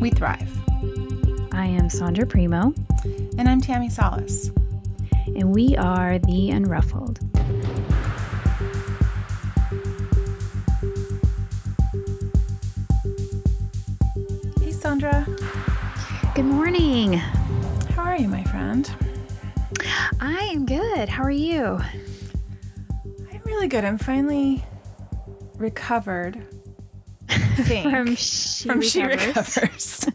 We thrive. I am Sondra Primeau, And I'm Tammi Salas. and we are the Unruffled. Hey, Sondra. Good morning. How are you, my friend? I am good. How are you? I'm really good. I'm finally recovered. I think. From She From She Recovers. Recovers.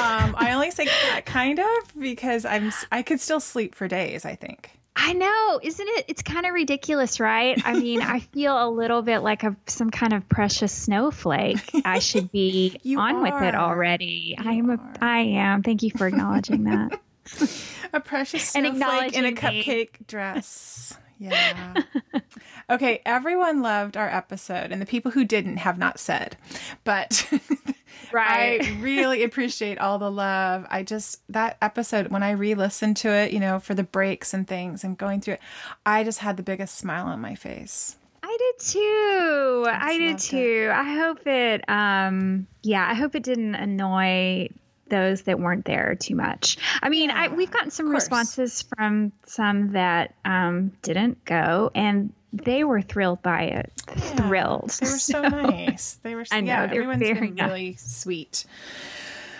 um, I only say that kind of because I'm I could still sleep for days, I think. I know, isn't it? It's kind of ridiculous, right? I mean, I feel a little bit like a some kind of precious snowflake. I should be You on with it already. You I'm a, are. I am. Thank you for acknowledging that. A precious snowflake in a acknowledging me. cupcake dress. Yeah. okay, everyone loved our episode, and the people who didn't have not said. But Right. I really appreciate all the love. I just, that episode, when I re listened to it, you know, for the breaks and things and going through it, I just had the biggest smile on my face. I did too. I, just did too. I hope it um yeah, I hope it didn't annoy those that weren't there too much. I mean, I we've gotten some responses from some that um didn't go and they were thrilled by it. Thrilled. They were so nice. They were, I know, yeah, everyone's very been really sweet.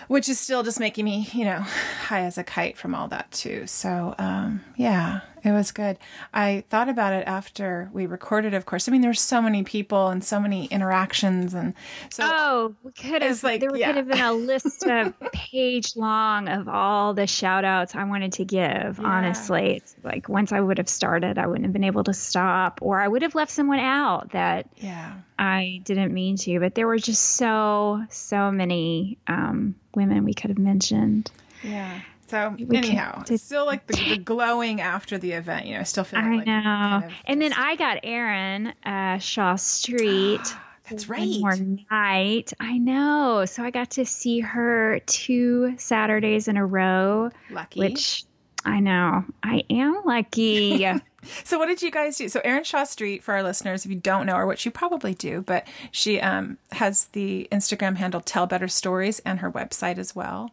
Which is still just making me, you know, high as a kite from all that too. So, um, yeah, it was good. I thought about it after we recorded, of course. I mean, there's so many people and so many interactions, and so Oh, we could have like, there yeah. could have been a list of page long of all the shout outs I wanted to give. Honestly, it's like once I would have started, I wouldn't have been able to stop, or I would have left someone out that yeah, I didn't mean to. But there were just so so many um, women we could have mentioned. yeah. So We anyhow, to- still like the, the glowing after the event. You know, I still feel I like know. kind of and then I got Erin uh, Shaw Street. That's right. one more night. I know. So I got to see her two Saturdays in a row, Lucky. which I know I am lucky. So what did you guys do? So Erin Shaw Street, for our listeners, if you don't know her, which you probably do, but she um, has the Instagram handle Tell Better Stories and her website as well.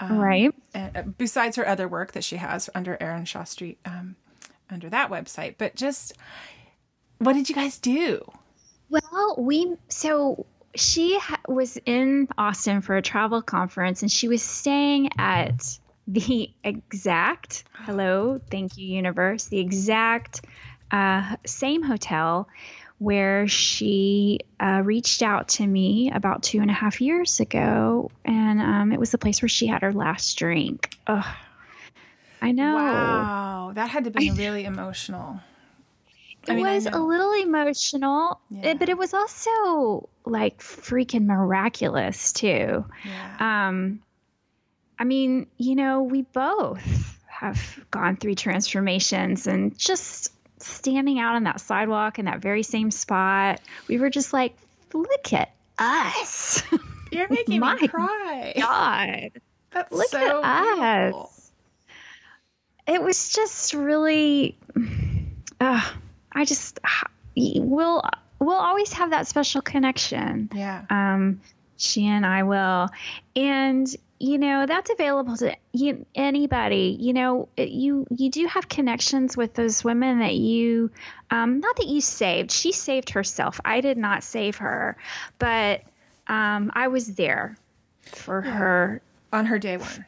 Right. And, uh, besides her other work that she has under Erin Shaw Street, um, under that website. But just what did you guys do? Well, we so she ha- was in Austin for a travel conference and she was staying at the exact hello, thank you universe, the exact uh, same hotel where she uh, reached out to me about two and a half years ago, and um, it was the place where she had her last drink. Ugh. I know. Wow, that had to be really emotional. It I mean, was a little emotional, Yeah. eh, but it was also like freaking miraculous too. Yeah. Um, I mean, you know, we both have gone through transformations and just standing out on that sidewalk in that very same spot, we were just like, look at us. You're making my me cry. God. That's Look so at beautiful. us. It was just really, uh, I just, we'll, we'll always have that special connection. Yeah. Um, she and I will. And, you know, that's available to you, anybody. You know, you, you do have connections with those women that you, um, not that you saved. She saved herself. I did not save her, but, um, I was there for her. On her day one.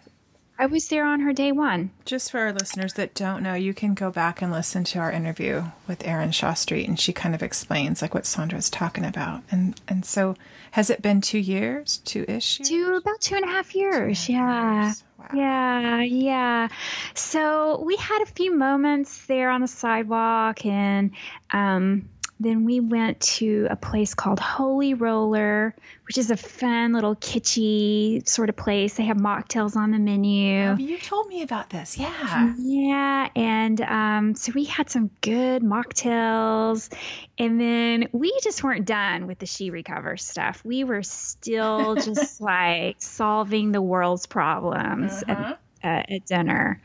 I was there on her day one. Just for our listeners that don't know, you can go back and listen to our interview with Erin Shaw Street, and she kind of explains like what Sondra's talking about. And and so, has it been two years, two ish? Two about two and a half years. yeah. years. Wow. Yeah, yeah. So we had a few moments there on the sidewalk, and um, then we went to a place called Holy Roller, which is a fun little kitschy sort of place. They have mocktails on the menu. Oh, you told me about this. Yeah. Yeah. And um, so we had some good mocktails. And then we just weren't done with the She Recover stuff. We were still just like solving the world's problems Uh-huh. at, at dinner.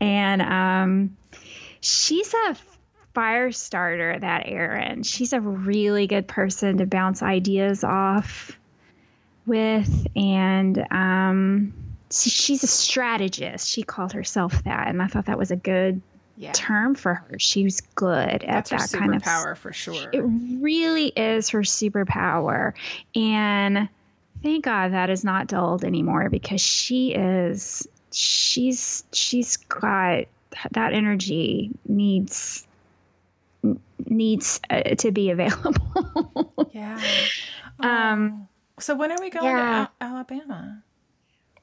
And um, she's a fire starter, that Erin. She's a really good person to bounce ideas off with. And um, she's a strategist. She called herself that. And I thought that was a good Yeah. term for her. She was good at That's her that kind of power for sure. it really is her superpower. And thank God that is not dulled anymore because she is she's she's got that energy needs needs uh, to be available. yeah. um So when are we going Yeah. to Al- Alabama?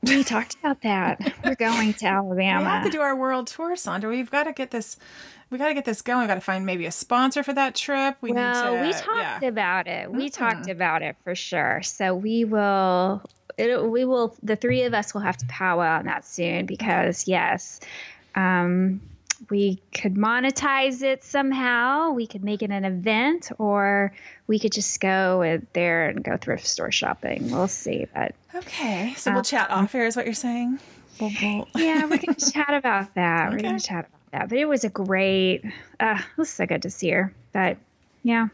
we talked about that. We're going to Alabama. We have to do our world tour, Sondra. We've got to get this. We got to get this going. We've got to find maybe a sponsor for that trip. We well, need to. we talked yeah. about it. We Mm. talked about it for sure. So we will. It, we will. The three of us will have to powwow on that soon because yes, um, we could monetize it somehow. We could make it an event, or we could just go there and go thrift store shopping. We'll see. But Okay, so we'll chat off air. Is what you're saying? We'll, we'll- yeah, we're going to chat about that. We're going to chat about that. But it was a great. Uh, it was so good to see her. But yeah.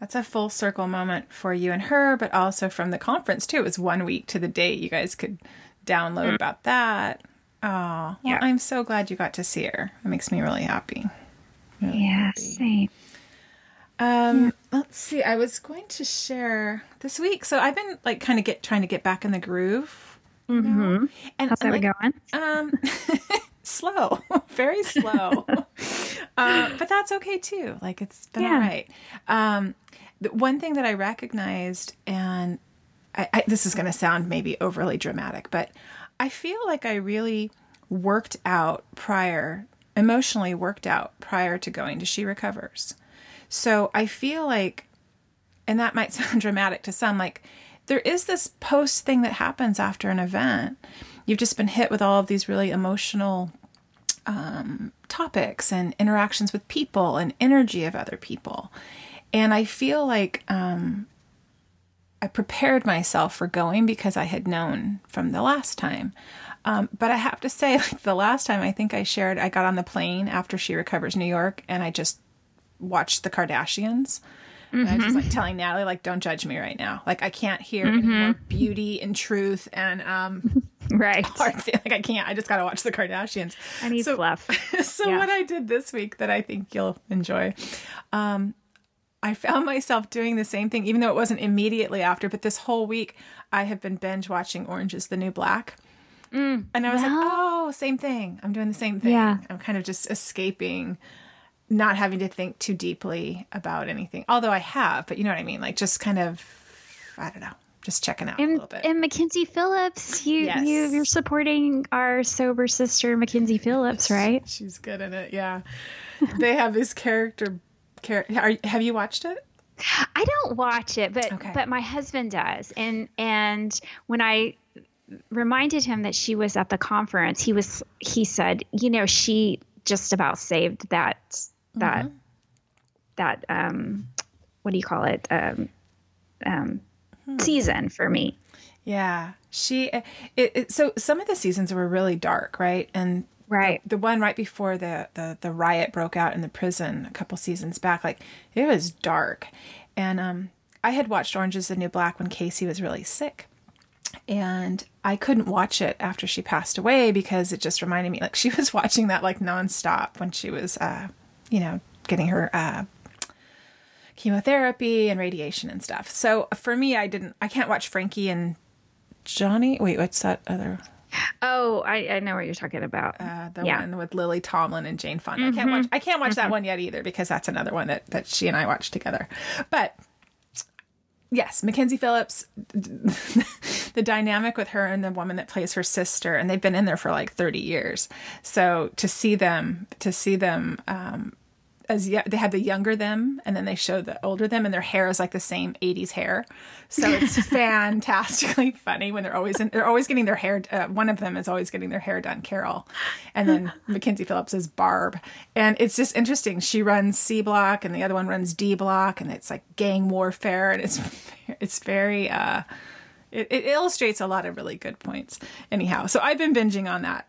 That's a full circle moment for you and her, but also from the conference too. It was one week to the date. You guys could download about that. Oh, well, Yeah. I'm so glad you got to see her. It makes me really happy. Yeah, same. Um, let's see. I was going to share this week. So I've been like kind of get trying to get back in the groove. Mm-hmm. And How's that like, going? Um, slow, very slow. uh, but that's okay too. Like it's been Yeah. all right. Um, the one thing that I recognized, and I, I, this is going to sound maybe overly dramatic, but I feel like I really worked out prior, emotionally worked out prior to going to She Recovers. So I feel like, and that might sound dramatic to some, like there is this post thing that happens after an event. You've just been hit with all of these really emotional um, topics and interactions with people and energy of other people. And I feel like um, I prepared myself for going because I had known from the last time. Um, but I have to say, like the last time I think I shared, I got on the plane after She Recovers New York and I just watched the Kardashians. And I was just like telling Natalie, like, don't judge me right now. Like, I can't hear any more beauty and truth and um, Right. thing. Like, I can't. I just got to watch the Kardashians. I need So- fluff. so Yeah. what I did this week that I think you'll enjoy, um, I found myself doing the same thing, even though it wasn't immediately after. But this whole week, I have been binge watching Orange Is the New Black, mm, and I was like, oh, same thing. I'm doing the same thing. Yeah. I'm kind of just escaping. Not having to think too deeply about anything, although I have, but you know what I mean. Like just kind of, I don't know, just checking out a And, little bit. and Mackenzie Phillips, you Yes. you you're supporting our sober sister Mackenzie Phillips, right? She's good in it. Yeah, they have this character. Char- are, have you watched it? I don't watch it, but Okay. but my husband does. And and when I reminded him that she was at the conference, he was he said, you know, she just about saved that that that um what do you call it? Um um season for me. Yeah, she. It, it, so some of the seasons were really dark, right? And Right. the one right before the, the the riot broke out in the prison a couple seasons back, like it was dark. And um, I had watched Orange Is the New Black when Casey was really sick, and I couldn't watch it after she passed away because it just reminded me like she was watching that like nonstop when she was, uh, you know, getting her. Uh, chemotherapy and radiation and stuff. So for me, I didn't, I can't watch Frankie and Johnny. Wait, what's that other? Oh, I, I know what you're talking about. Uh, the Yeah. one with Lily Tomlin and Jane Fonda. I can't watch. I can't watch that one yet either because that's another one that that she and I watched together. But yes, Mackenzie Phillips, the dynamic with her and the woman that plays her sister, and they've been in there for like thirty years. So to see them, to see them. Um, as y- they have the younger them and then they show the older them and their hair is like the same 80s hair so it's fantastically funny when they're always in, they're always getting their hair uh, one of them is always getting their hair done carol and then mackenzie phillips is barb and it's just interesting she runs c block and the other one runs d block and it's like gang warfare and it's it's very uh it, it illustrates a lot of really good points anyhow so i've been binging on that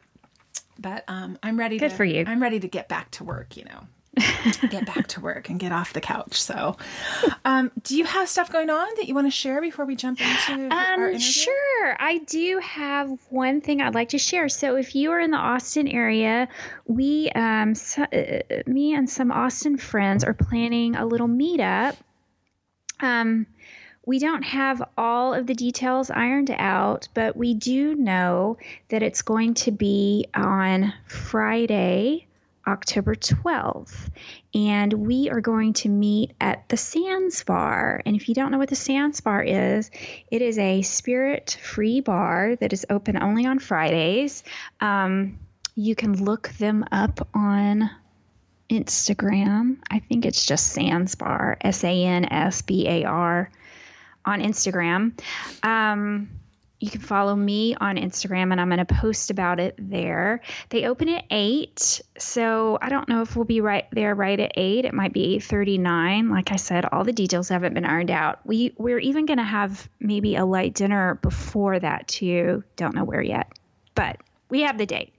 but um, I'm ready. Good to, for you. I'm ready to get back to work. You know, get back to work and get off the couch. So, um, do you have stuff going on that you want to share before we jump into our Um, interview? sure. I do have one thing I'd like to share. So, if you are in the Austin area, we, um, so, uh, me and some Austin friends are planning a little meetup. Um, we don't have all of the details ironed out, but we do know that it's going to be on Friday, October 12th. And we are going to meet at the Sans Bar. And if you don't know what the Sans Bar is, it is a spirit free bar that is open only on Fridays. Um, you can look them up on Instagram. I think it's just Sans Bar, S A N S B A R, on Instagram. Um, you can follow me on Instagram and I'm going to post about it there. They open at 8, so I don't know if we'll be right there right at 8. It might be 8:39. Like I said, all the details haven't been ironed out. We we're even going to have maybe a light dinner before that too. Don't know where yet. But we have the date.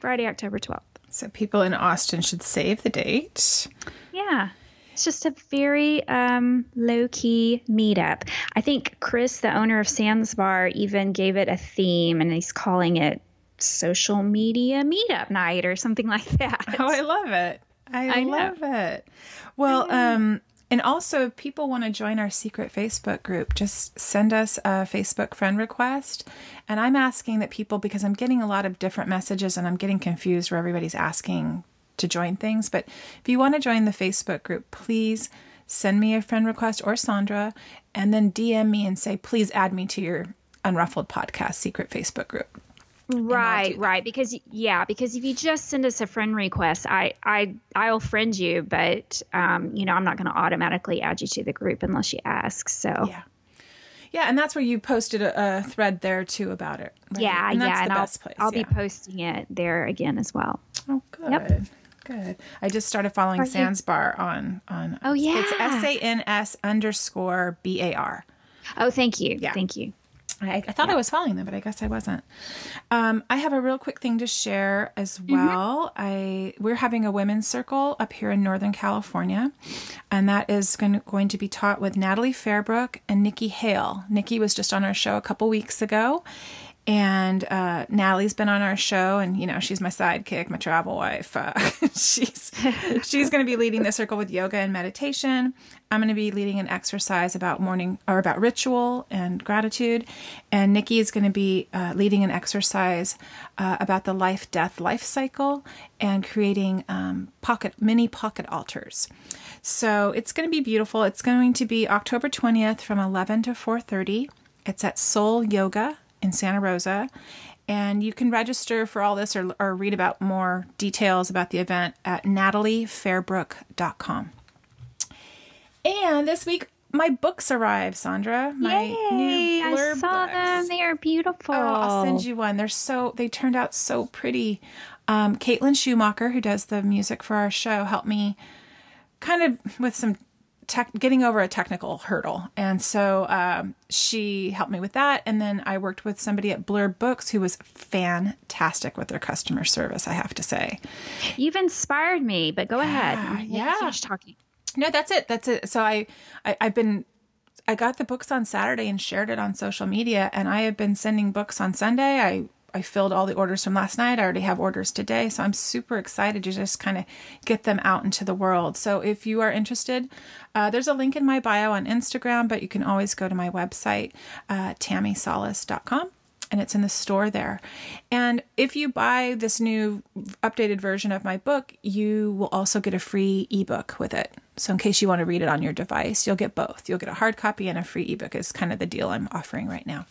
Friday, October 12th. So people in Austin should save the date. Yeah. It's just a very um, low key meetup. I think Chris, the owner of Sans Bar, even gave it a theme and he's calling it social media meetup night or something like that. Oh, I love it. I, I know. love it. Well, um, and also if people want to join our secret Facebook group, just send us a Facebook friend request. And I'm asking that people because I'm getting a lot of different messages and I'm getting confused where everybody's asking to join things. But if you want to join the Facebook group, please send me a friend request or Sondra and then DM me and say, please add me to your Unruffled Podcast secret Facebook group. right, right. Because yeah, because if you just send us a friend request, I I I'll friend you, but um, you know, I'm not going to automatically add you to the group unless you ask. So Yeah. Yeah, and that's where you posted a, a thread there too about it. right? yeah, and that's yeah, the and I'll place. I'll yeah. be posting it there again as well. Oh, good. Yep. Good. I just started following Are you- Sans Bar on on. Oh, yeah, It's. S A N S underscore B A R. Oh, thank you, Yeah. thank you. I, I thought I was following them, but I guess I wasn't. Um, I have a real quick thing to share as Mm-hmm. well. I we're having a women's circle up here in Northern California, and that is going to, going to be taught with Natalie Fairbrook and Nikki Hale. Nikki was just on our show a couple weeks ago, and uh, Natalie's been on our show, and you know she's my sidekick, my travel wife. Uh, she's she's going to be leading the circle with yoga and meditation. I'm going to be leading an exercise about morning or about ritual and gratitude, and Nikki is going to be uh, leading an exercise uh, about the life death life cycle and creating um, pocket mini pocket altars. So it's going to be beautiful. It's going to be October 20th from 11 to 4:30. It's at Soul Yoga in Santa Rosa. And you can register for all this or, or read about more details about the event at nataliefairbrook.com. And this week, my books arrive, Sondra. My Yay! new blurb I saw books. them. They are beautiful. Oh, I'll send you one. They're so they turned out so pretty. Um, Caitlin Schumacher, who does the music for our show, helped me kind of with some tech, getting over a technical hurdle, and so um, she helped me with that. And then I worked with somebody at Blurb Books who was fantastic with their customer service. I have to say. You've inspired me, but go ahead. Yeah. Finish talking. No, that's it. That's it. So I, I I've been I got the books on Saturday and shared it on social media and I have been sending books on Sunday. I I filled all the orders from last night. I already have orders today, so I'm super excited to just kind of get them out into the world. So if you are interested, uh, there's a link in my bio on Instagram, but you can always go to my website, uh, tammisalas.com and it's in the store there. And if you buy this new updated version of my book, you will also get a free ebook with it. So in case you want to read it on your device, you'll get both. You'll get a hard copy and a free ebook is kind of the deal I'm offering right now.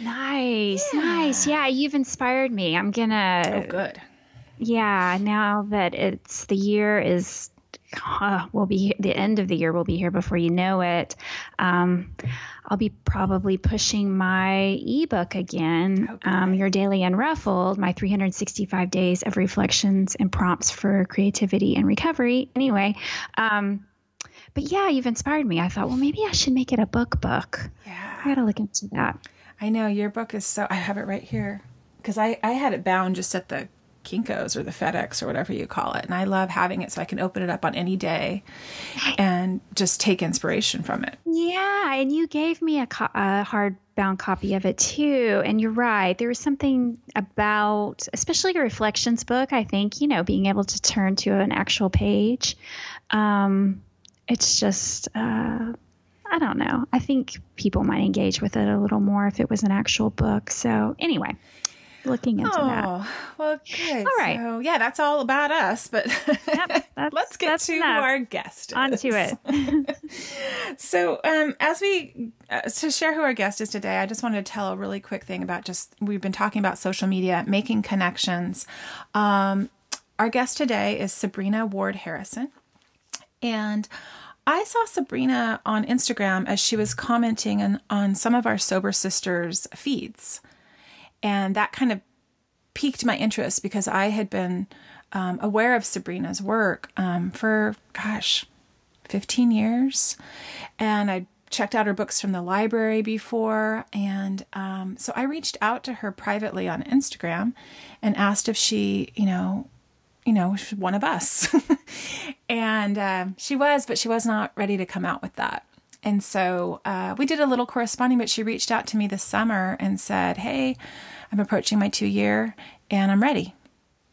Nice, nice. Yeah, you've inspired me. I'm gonna. Oh, good. Yeah, now that it's the year is uh, will be the end of the year will be here before you know it. Um, I'll be probably pushing my ebook again, Okay. um, Your Daily Unruffled, my 365 days of reflections and prompts for creativity and recovery. Anyway, um, but yeah, you've inspired me. I thought, well, maybe I should make it a book book. Yeah. I got to look into that. I know your book is so. I have it right here because I I had it bound just at the Kinkos or the FedEx or whatever you call it, and I love having it so I can open it up on any day and just take inspiration from it. Yeah, and you gave me a, co- a hardbound copy of it too. And you're right. There was something about, especially a reflections book. I think you know, being able to turn to an actual page. Um, it's just, uh, I don't know. I think people might engage with it a little more if it was an actual book. So anyway, looking into that. Oh, well, good. All right. So, yeah, that's all about us, but that's- let's get to enough. our guest. On to it. So, um, as we uh, to share who our guest is today, I just wanted to tell a really quick thing about just we've been talking about social media, making connections. Um, our guest today is Sabrina Ward Harrison, and I saw Sabrina on Instagram as she was commenting on, on some of our sober sisters feeds, and that kind of piqued my interest because I had been um, aware of Sabrina's work um, for gosh 15 years. And I checked out her books from the library before. And um, so I reached out to her privately on Instagram and asked if she, you know, you know, was one of us. and um, she was, but she was not ready to come out with that. And so uh, we did a little corresponding, but she reached out to me this summer and said, Hey, I'm approaching my two year and I'm ready.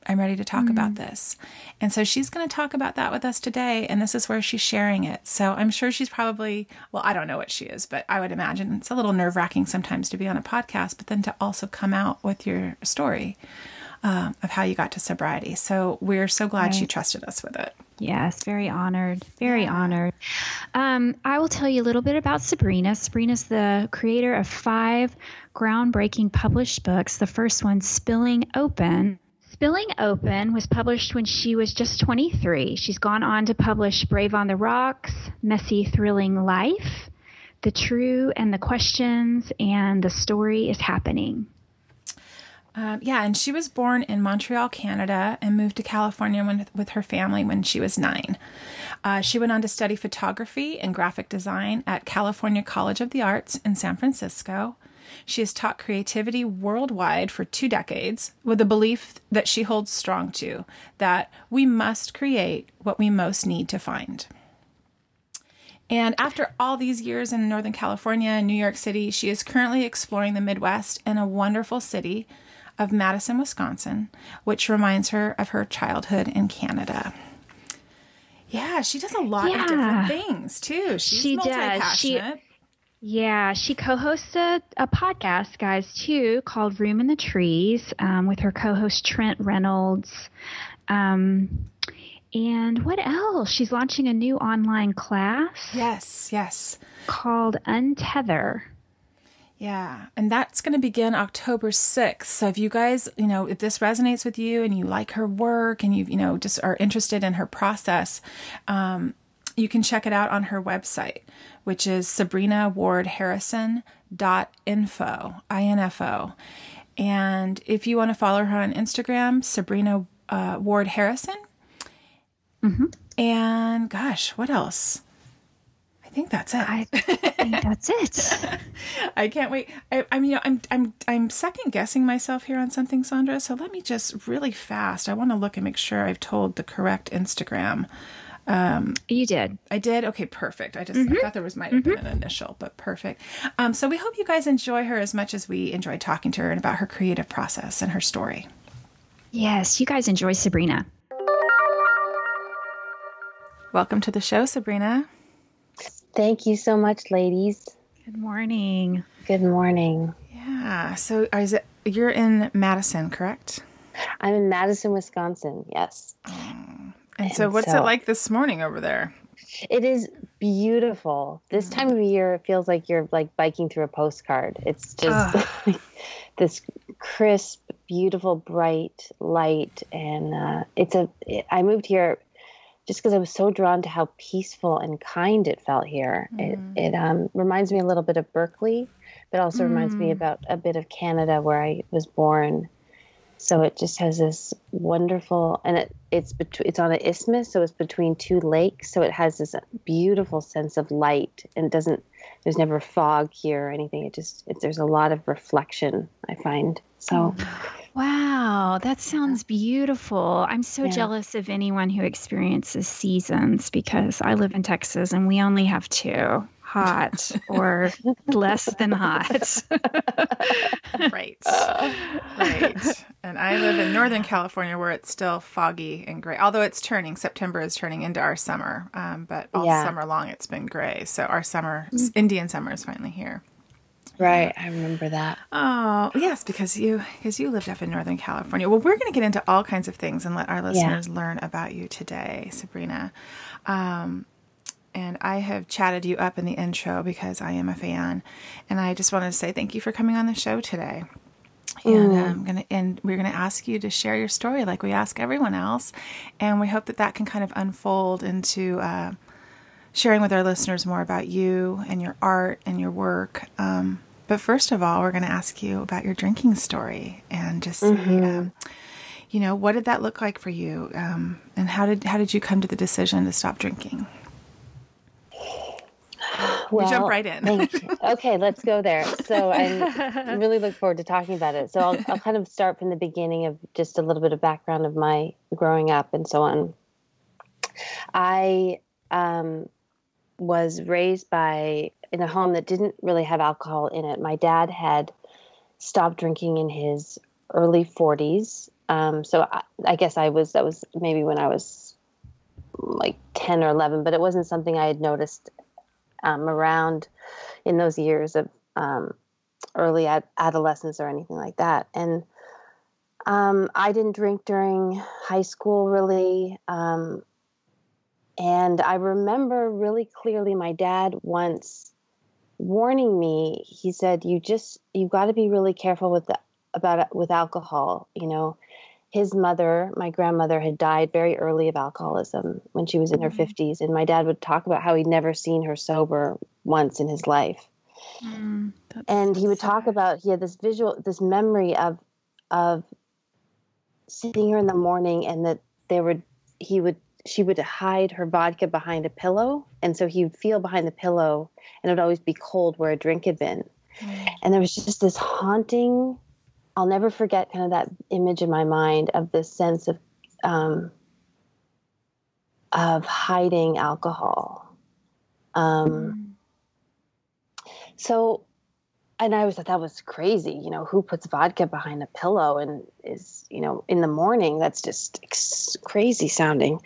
I'm ready to talk about this. And so she's going to talk about that with us today. And this is where she's sharing it. So I'm sure she's probably, well, I don't know what she is, but I would imagine it's a little nerve wracking sometimes to be on a podcast, but then to also come out with your story um, of how you got to sobriety. So we're so glad she trusted us with it. Yes, very honored. Very honored. Um, I will tell you a little bit about Sabrina. Sabrina's the creator of five groundbreaking published books. The first one, Spilling Open. Spilling Open was published when she was just 23. She's gone on to publish Brave on the Rocks, Messy Thrilling Life, The True and the Questions, and The Story is Happening. Um, yeah, and she was born in Montreal, Canada, and moved to California when, with her family when she was nine. Uh, she went on to study photography and graphic design at California College of the Arts in San Francisco. She has taught creativity worldwide for two decades with a belief that she holds strong to that we must create what we most need to find. And after all these years in Northern California and New York City, she is currently exploring the Midwest in a wonderful city of Madison, Wisconsin, which reminds her of her childhood in Canada. Yeah, she does a lot Yeah. of different things too. She's She does. She- Yeah, she co-hosts a, a podcast, guys, too, called Room in the Trees um, with her co-host Trent Reynolds. Um, and what else? She's launching a new online class Yes, yes. called Untether. Yeah, and that's going to begin October 6th. So if you guys, you know, if this resonates with you and you like her work and you, you know, just are interested in her process, um, you can check it out on her website, which is sabrinawardharrison.info, I-N-F-O. INFO. And if you want to follow her on Instagram, Sabrina uh, Ward Harrison. And gosh, what else? I think that's it. I think that's it. I can't wait. I, I mean, you know, I'm I'm I'm second guessing myself here on something, Sondra. So let me just really fast. I want to look and make sure I've told the correct Instagram. Um, You did. I did. Okay, perfect. I just I thought there was might have been an initial, but perfect. Um, so we hope you guys enjoy her as much as we enjoyed talking to her and about her creative process and her story. Yes, you guys enjoy Sabrina. Welcome to the show, Sabrina. Thank you so much, ladies. Good morning. Good morning. Yeah. So is it you're in Madison, correct? I'm in Madison, Wisconsin. Yes. And so, what's so- it like this morning over there? It is beautiful. This time of year, it feels like you're like biking through a postcard. It's just this crisp, beautiful, bright light. And uh, it's a, I moved here just because I was so drawn to how peaceful and kind it felt here. Mm. It it um, reminds me a little bit of Berkeley, but also mm. reminds me mm. about a bit of Canada where I was born. So it just has this wonderful, and it, it's between it's on an isthmus, so it's between two lakes. So it has this beautiful sense of light, and doesn't there's never fog here or anything. It just it, there's a lot of reflection. I find so. Wow, that sounds beautiful. I'm so yeah. jealous of anyone who experiences seasons because I live in Texas and we only have two hot or less than hot. right. right. And I live in Northern California where it's still foggy and gray, although it's turning. September is turning into our summer, um, but all yeah. summer long it's been gray. So our summer, mm-hmm. Indian summer, is finally here. Right, I remember that. Oh, yes, because you because you lived up in Northern California. Well, we're going to get into all kinds of things and let our listeners yeah. learn about you today, Sabrina. Um, and I have chatted you up in the intro because I am a fan, and I just wanted to say thank you for coming on the show today. And mm. I'm gonna and we're gonna ask you to share your story like we ask everyone else, and we hope that that can kind of unfold into. Uh, sharing with our listeners more about you and your art and your work. Um, but first of all, we're going to ask you about your drinking story and just mm-hmm. um, you know, what did that look like for you? Um, and how did how did you come to the decision to stop drinking? Well, you jump right in. okay, let's go there. So I really look forward to talking about it. So I'll, I'll kind of start from the beginning of just a little bit of background of my growing up and so on. I um, was raised by in a home that didn't really have alcohol in it. My dad had stopped drinking in his early 40s. Um, so I, I, guess I was that was maybe when I was like 10 or 11, but it wasn't something I had noticed um, around in those years of um, early ad- adolescence or anything like that. And um, I didn't drink during high school really. Um, and I remember really clearly my dad once warning me. He said, "You just you've got to be really careful with the, about with alcohol. You know, his mother, my grandmother, had died very early of alcoholism when she was in her mm-hmm. 50s, and my dad would talk about how he'd never seen her sober once in his life. Mm, and he would sad. talk about he had this visual, this memory of of seeing her in the morning, and that there would he would she would hide her vodka behind a pillow. And so he would feel behind the pillow and it would always be cold where a drink had been. Mm. And there was just this haunting, I'll never forget kind of that image in my mind of this sense of, um, of hiding alcohol. Um, mm. So and I always thought that was crazy. You know, who puts vodka behind a pillow and is, you know, in the morning? That's just ex- crazy sounding.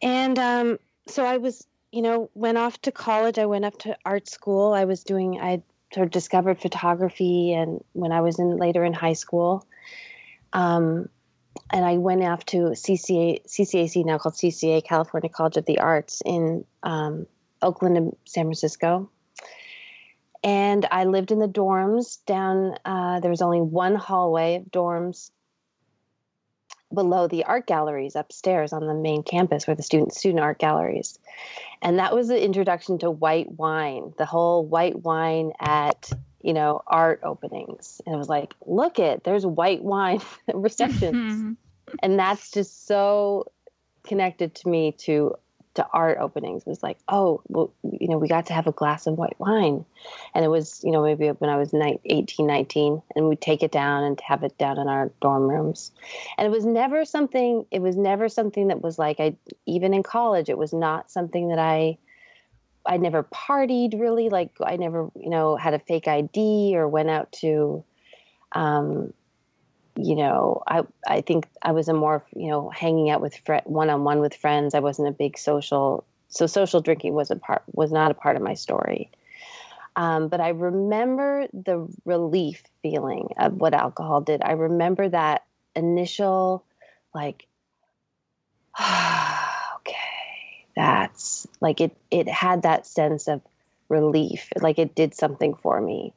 And um, so I was, you know, went off to college. I went up to art school. I was doing, I sort of discovered photography, and when I was in later in high school, um, and I went off to CCA, CCAC now called CCA, California College of the Arts in um, Oakland and San Francisco and I lived in the dorms down. Uh, there was only one hallway of dorms below the art galleries upstairs on the main campus, where the student student art galleries, and that was the introduction to white wine. The whole white wine at you know art openings, and it was like, look it, there's white wine receptions, mm-hmm. and that's just so connected to me to to art openings was like, oh, well, you know, we got to have a glass of white wine. And it was, you know, maybe when I was 18, 19, and we'd take it down and have it down in our dorm rooms. And it was never something, it was never something that was like, I, even in college, it was not something that I, I never partied really. Like I never, you know, had a fake ID or went out to, um, you know, I I think I was a more you know hanging out with one on one with friends. I wasn't a big social, so social drinking was a part was not a part of my story. Um, but I remember the relief feeling of what alcohol did. I remember that initial, like, okay, that's like it. It had that sense of relief, like it did something for me.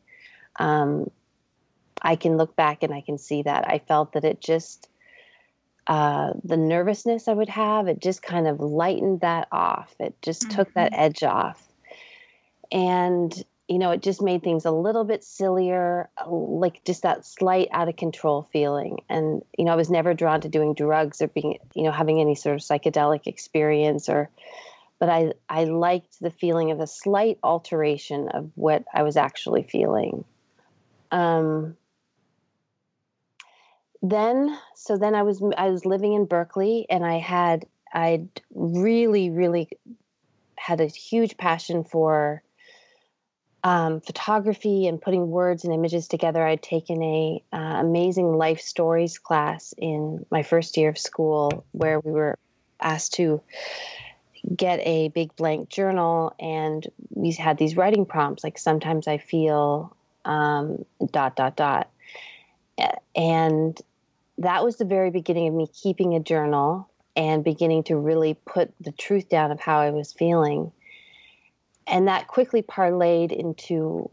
Um, I can look back and I can see that. I felt that it just uh, the nervousness I would have, it just kind of lightened that off. It just mm-hmm. took that mm-hmm. edge off. And, you know, it just made things a little bit sillier, like just that slight out of control feeling. And, you know, I was never drawn to doing drugs or being, you know, having any sort of psychedelic experience or, but I, I liked the feeling of a slight alteration of what I was actually feeling. Um, then so then i was i was living in berkeley and i had i'd really really had a huge passion for um, photography and putting words and images together. I'd taken a uh, amazing life stories class in my first year of school where we were asked to get a big blank journal and we had these writing prompts like sometimes i feel um, dot dot dot. And that was the very beginning of me keeping a journal and beginning to really put the truth down of how I was feeling. And that quickly parlayed into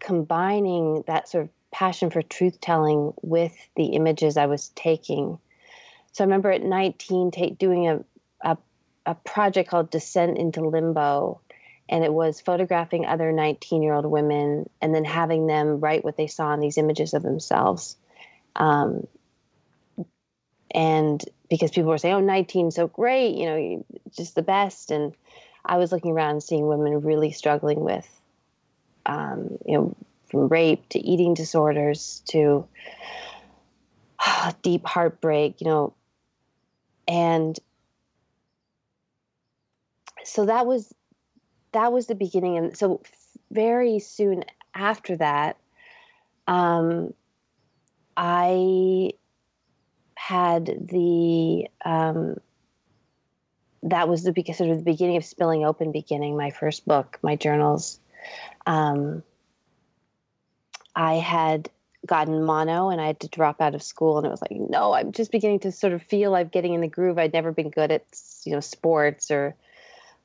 combining that sort of passion for truth telling with the images I was taking. So I remember at 19 take, doing a, a, a project called Descent into Limbo. And it was photographing other 19 year old women and then having them write what they saw in these images of themselves. Um, and because people were saying, "Oh, 19, so great," you know, just the best. And I was looking around seeing women really struggling with, um, you know, from rape to eating disorders to deep heartbreak, you know, and so that was that was the beginning. And so very soon after that, um, I had the um, that was the sort of the beginning of spilling open beginning my first book my journals. Um, i had gotten mono and i had to drop out of school and it was like no i'm just beginning to sort of feel i'm getting in the groove. I'd never been good at you know sports or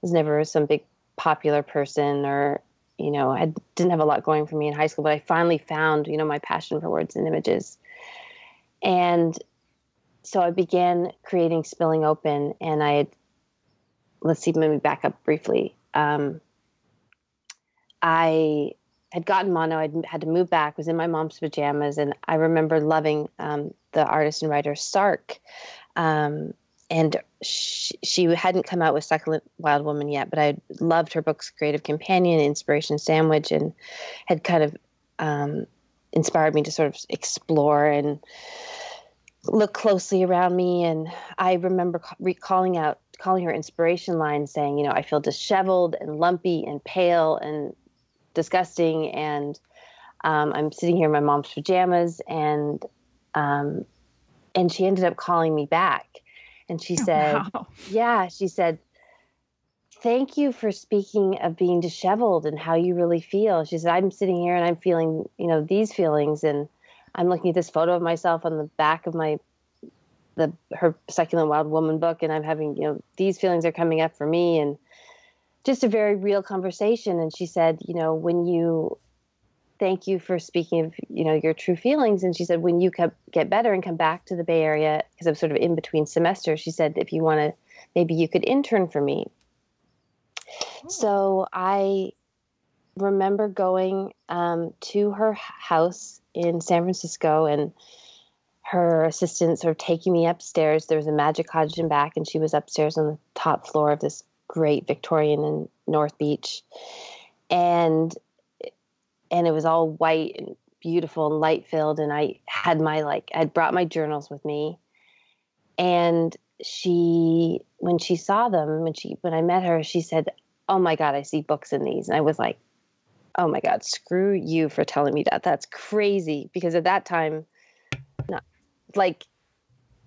was never some big popular person or you know i didn't have a lot going for me in high school but i finally found you know my passion for words and images. And so I began creating Spilling Open, and I had, let's see, let me back up briefly. Um, I had gotten mono, I had to move back, was in my mom's pajamas, and I remember loving um, the artist and writer Sark. Um, and she, she, hadn't come out with Succulent Wild Woman yet, but I loved her books, Creative Companion, Inspiration Sandwich, and had kind of um, inspired me to sort of explore and look closely around me and i remember recalling out calling her inspiration line saying you know i feel disheveled and lumpy and pale and disgusting and um, i'm sitting here in my mom's pajamas and um, and she ended up calling me back and she oh, said wow. yeah she said thank you for speaking of being disheveled and how you really feel she said i'm sitting here and i'm feeling you know these feelings and I'm looking at this photo of myself on the back of my the her succulent wild woman book and I'm having, you know, these feelings are coming up for me and just a very real conversation and she said, you know, when you thank you for speaking of, you know, your true feelings and she said when you get better and come back to the Bay Area because I was sort of in between semesters, she said if you want to maybe you could intern for me. Oh. So I remember going um, to her house in San Francisco and her assistant sort of taking me upstairs. There was a magic cottage in back, and she was upstairs on the top floor of this great Victorian in North Beach, and and it was all white and beautiful and light filled. And I had my like I'd brought my journals with me, and she when she saw them when she when I met her, she said, "Oh my God, I see books in these," and I was like, oh my god screw you for telling me that. That's crazy because at that time not like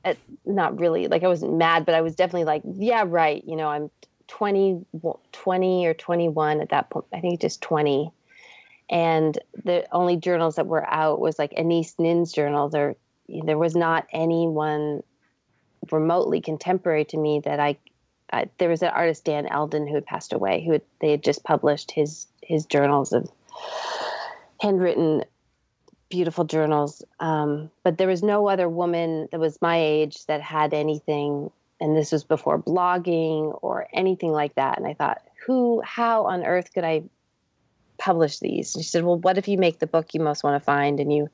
at, not really like i wasn't mad but i was definitely like yeah right you know i'm 20 20 or 21 at that point i think just 20 and the only journals that were out was like Anais Nin's journal. There there was not anyone remotely contemporary to me that I, I there was an artist Dan Eldon who had passed away who had, they had just published his his journals of handwritten beautiful journals. Um, but there was no other woman that was my age that had anything. And this was before blogging or anything like that. And I thought, who, how on earth could I publish these? And she said, well, what if you make the book you most want to find and you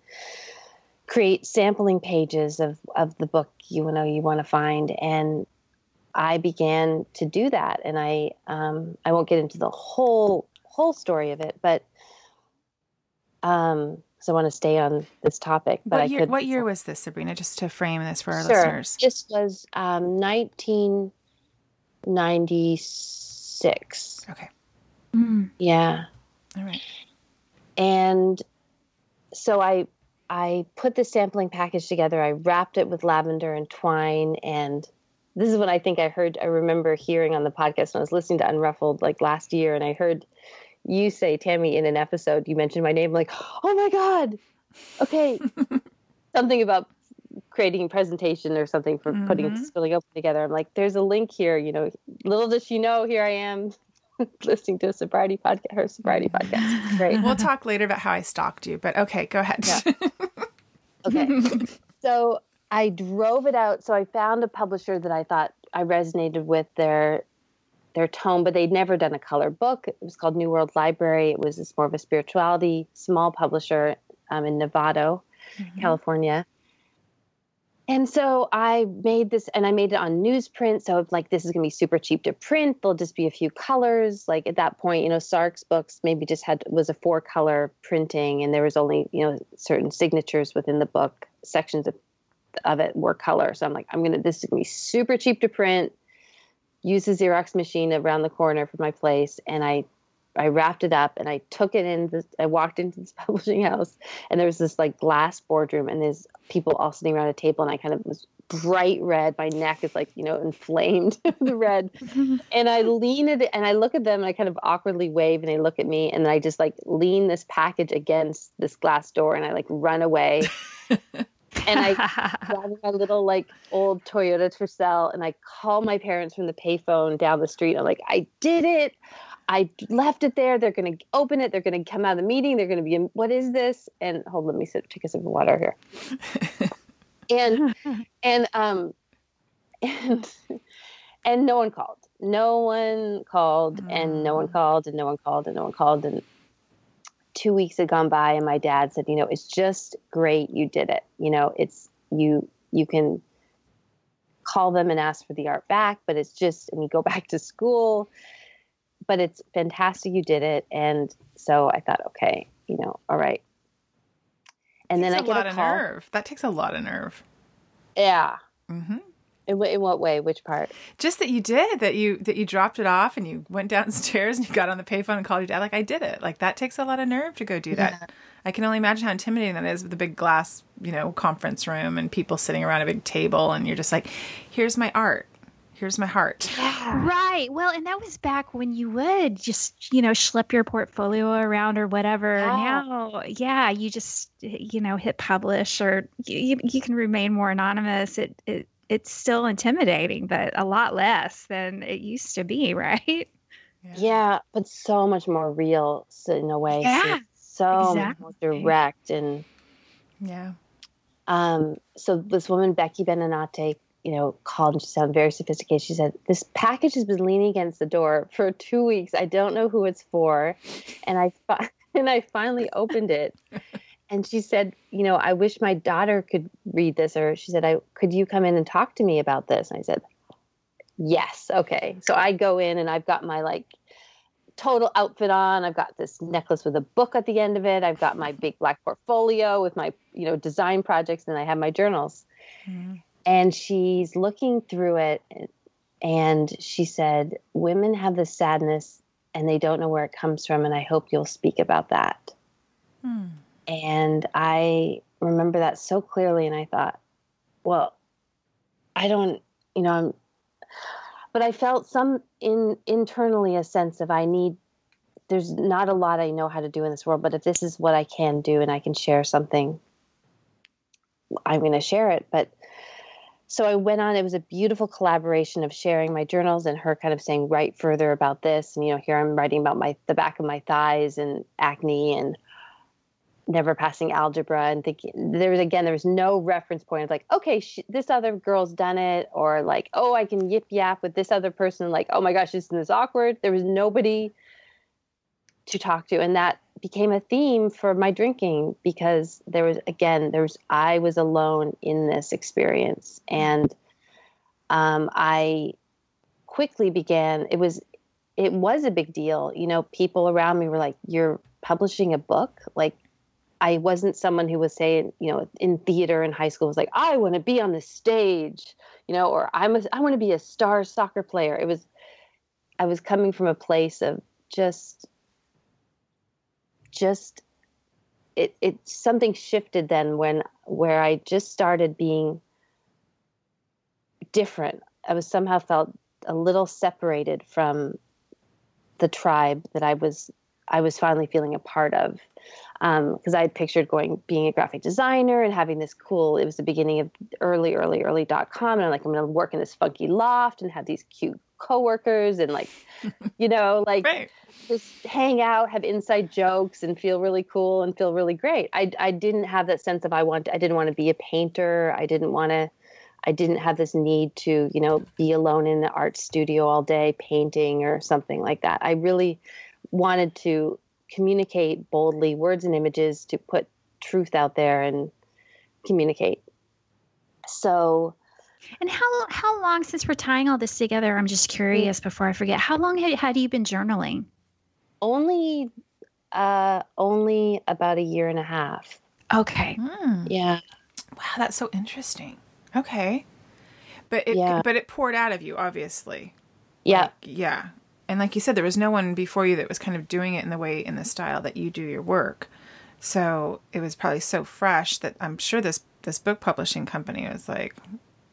create sampling pages of, of the book you know you want to find and I began to do that and I um, I won't get into the whole whole story of it but um so I want to stay on this topic but what I year, could what year was this Sabrina just to frame this for our sure listeners this was um 1996 okay Mm. yeah all right and so I I put the sampling package together. I wrapped it with lavender and twine, and this is what I think I heard. I remember hearing on the podcast when I was listening to Unruffled like last year, and I heard you say, Tammi, in an episode, you mentioned my name. Like, oh my god, okay, something about creating a presentation or something for putting Mhm. it spilling open together. I'm like, there's a link here. You know, little does she know, here I am. listening to a sobriety podcast, her sobriety podcast. Great. we'll talk later about how I stalked you but okay go ahead Yeah. Okay. so I drove it out. So I found a publisher that I thought I resonated with their their tone, but they'd never done a color book. It was called New World Library. It was this more of a spirituality small publisher um, in Novato, California. And so I made this, and I made it on newsprint. So like this is going to be super cheap to print. There'll just be a few colors. Like at that point, you know, Sark's books maybe just had was a four color printing, and there was only you know certain signatures within the book. Sections of of it were color. So I'm like, I'm gonna this is gonna be super cheap to print. Use the Xerox machine around the corner from my place, and I I wrapped it up and I took it in. This, I walked into this publishing house, and there was this like glass boardroom, and there's people all sitting around a table, and I kind of was bright red. My neck is like you know inflamed with red, and I lean it, and I look at them, and I kind of awkwardly wave, and they look at me, and then I just like lean this package against this glass door, and I like run away. And I driving my little like old Toyota Tercel, and I call my parents from the payphone down the street. I'm like, I did it. I left it there. They're going to open it. They're going to come out of the meeting. They're going to be, in, what is this? And hold, let me sip, take a sip of water here. and and um and and no one called. No one called, and no one called, and no one called, and no one called, and two weeks had gone by and my dad said you know it's just great you did it. You know it's you you can call them and ask for the art back but it's just and you go back to school but it's fantastic you did it. And so i thought okay you know all right. And then i Takes a get lot a of call nerve. That takes a lot of nerve. Yeah. Hmm in, wh- in what way? Which part? Just that you did that you that you dropped it off and you went downstairs and you got on the payphone and called your dad. Like i did it. Like that takes a lot of nerve to go do that. I can only imagine how intimidating that is with a big glass you know conference room and people sitting around a big table and you're just like here's my art. Here's my heart. Right. Well, and that was back when you would just, you know, schlep your portfolio around or whatever. Yeah. Now, yeah, you just, you know, hit publish or you, you can remain more anonymous. It, it it's still intimidating, but a lot less than it used to be, right? yeah but so much more real in a way Yeah, so much more exactly. direct and yeah Um, so this woman, Becky Benenate, you know, called and she sounded very sophisticated. She said, This package has been leaning against the door for two weeks. I don't know who it's for. And I fi- and I finally opened it. And she said, you know, I wish my daughter could read this. Or she said, I could you come in and talk to me about this? And I said, Yes, okay. So I go in and I've got my like total outfit on. I've got this necklace with a book at the end of it. I've got my big black portfolio with my, you know, design projects, and I have my journals. Mhm. And she's looking through it, and she said, "Women have this sadness, and they don't know where it comes from. And I hope you'll speak about that." Hmm. And I remember that so clearly, and I thought, well, I don't, you know, I'm, but I felt some in internally a sense of I need. There's not a lot I know how to do in this world, but if this is what I can do and I can share something, I'm going to share it. But so I went on. It was a beautiful collaboration of sharing my journals and her kind of saying, write further about this. And you know, here I'm writing about my the back of my thighs and acne and never passing algebra and thinking there was again there was no reference point of like okay sh- this other girl's done it or like oh i can yip yap with this other person like oh my gosh isn't this awkward? There was nobody to talk to. And that became a theme for my drinking because there was again there was i was alone in this experience. And um, i quickly began it was it was a big deal. You know people around me were like you're publishing a book? Like I wasn't someone who was saying, you know, in theater in high school was like, I want to be on the stage, you know, or I'm a, I want to be a star soccer player. It was, I was coming from a place of just, just, it, it something shifted then when where I just started being different. I was somehow felt a little separated from the tribe that I was I was finally feeling a part of because um, I had pictured going being a graphic designer and having this cool. It was the beginning of early, early, early dot com, and I'm like, I'm going to work in this funky loft and have these cute coworkers and like, you know, like right. just hang out, have inside jokes, and feel really cool and feel really great. I I didn't have that sense of I want. I didn't want to be a painter. I didn't want to. I didn't have this need to, you know, be alone in the art studio all day painting or something like that. I really wanted to communicate boldly words and images to put truth out there and communicate. So, and how how long since we're tying all this together? I'm just curious before I forget. How long had, had you been journaling? Only, uh, only about a year and a half. Okay. Hmm. Yeah. Wow, that's so interesting. Okay, but it yeah. but it poured out of you, obviously. Yeah. Like, yeah and like you said, there was no one before you that was kind of doing it in the way, in the style that you do your work. So it was probably so fresh that I'm sure this this book publishing company was like,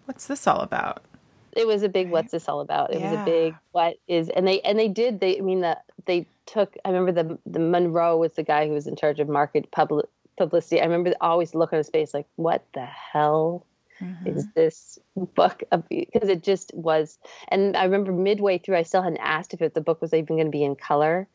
"What's this all about?" It was a big right? "What's this all about?" It yeah. was a big "What is?" And they and they did. They I mean that they took. I remember the the Monroe was the guy who was in charge of market public publicity. I remember always looking at his face like, "What the hell mm-hmm. is this book because it just was and i remember midway through i still hadn't asked if it, the book was even going to be in color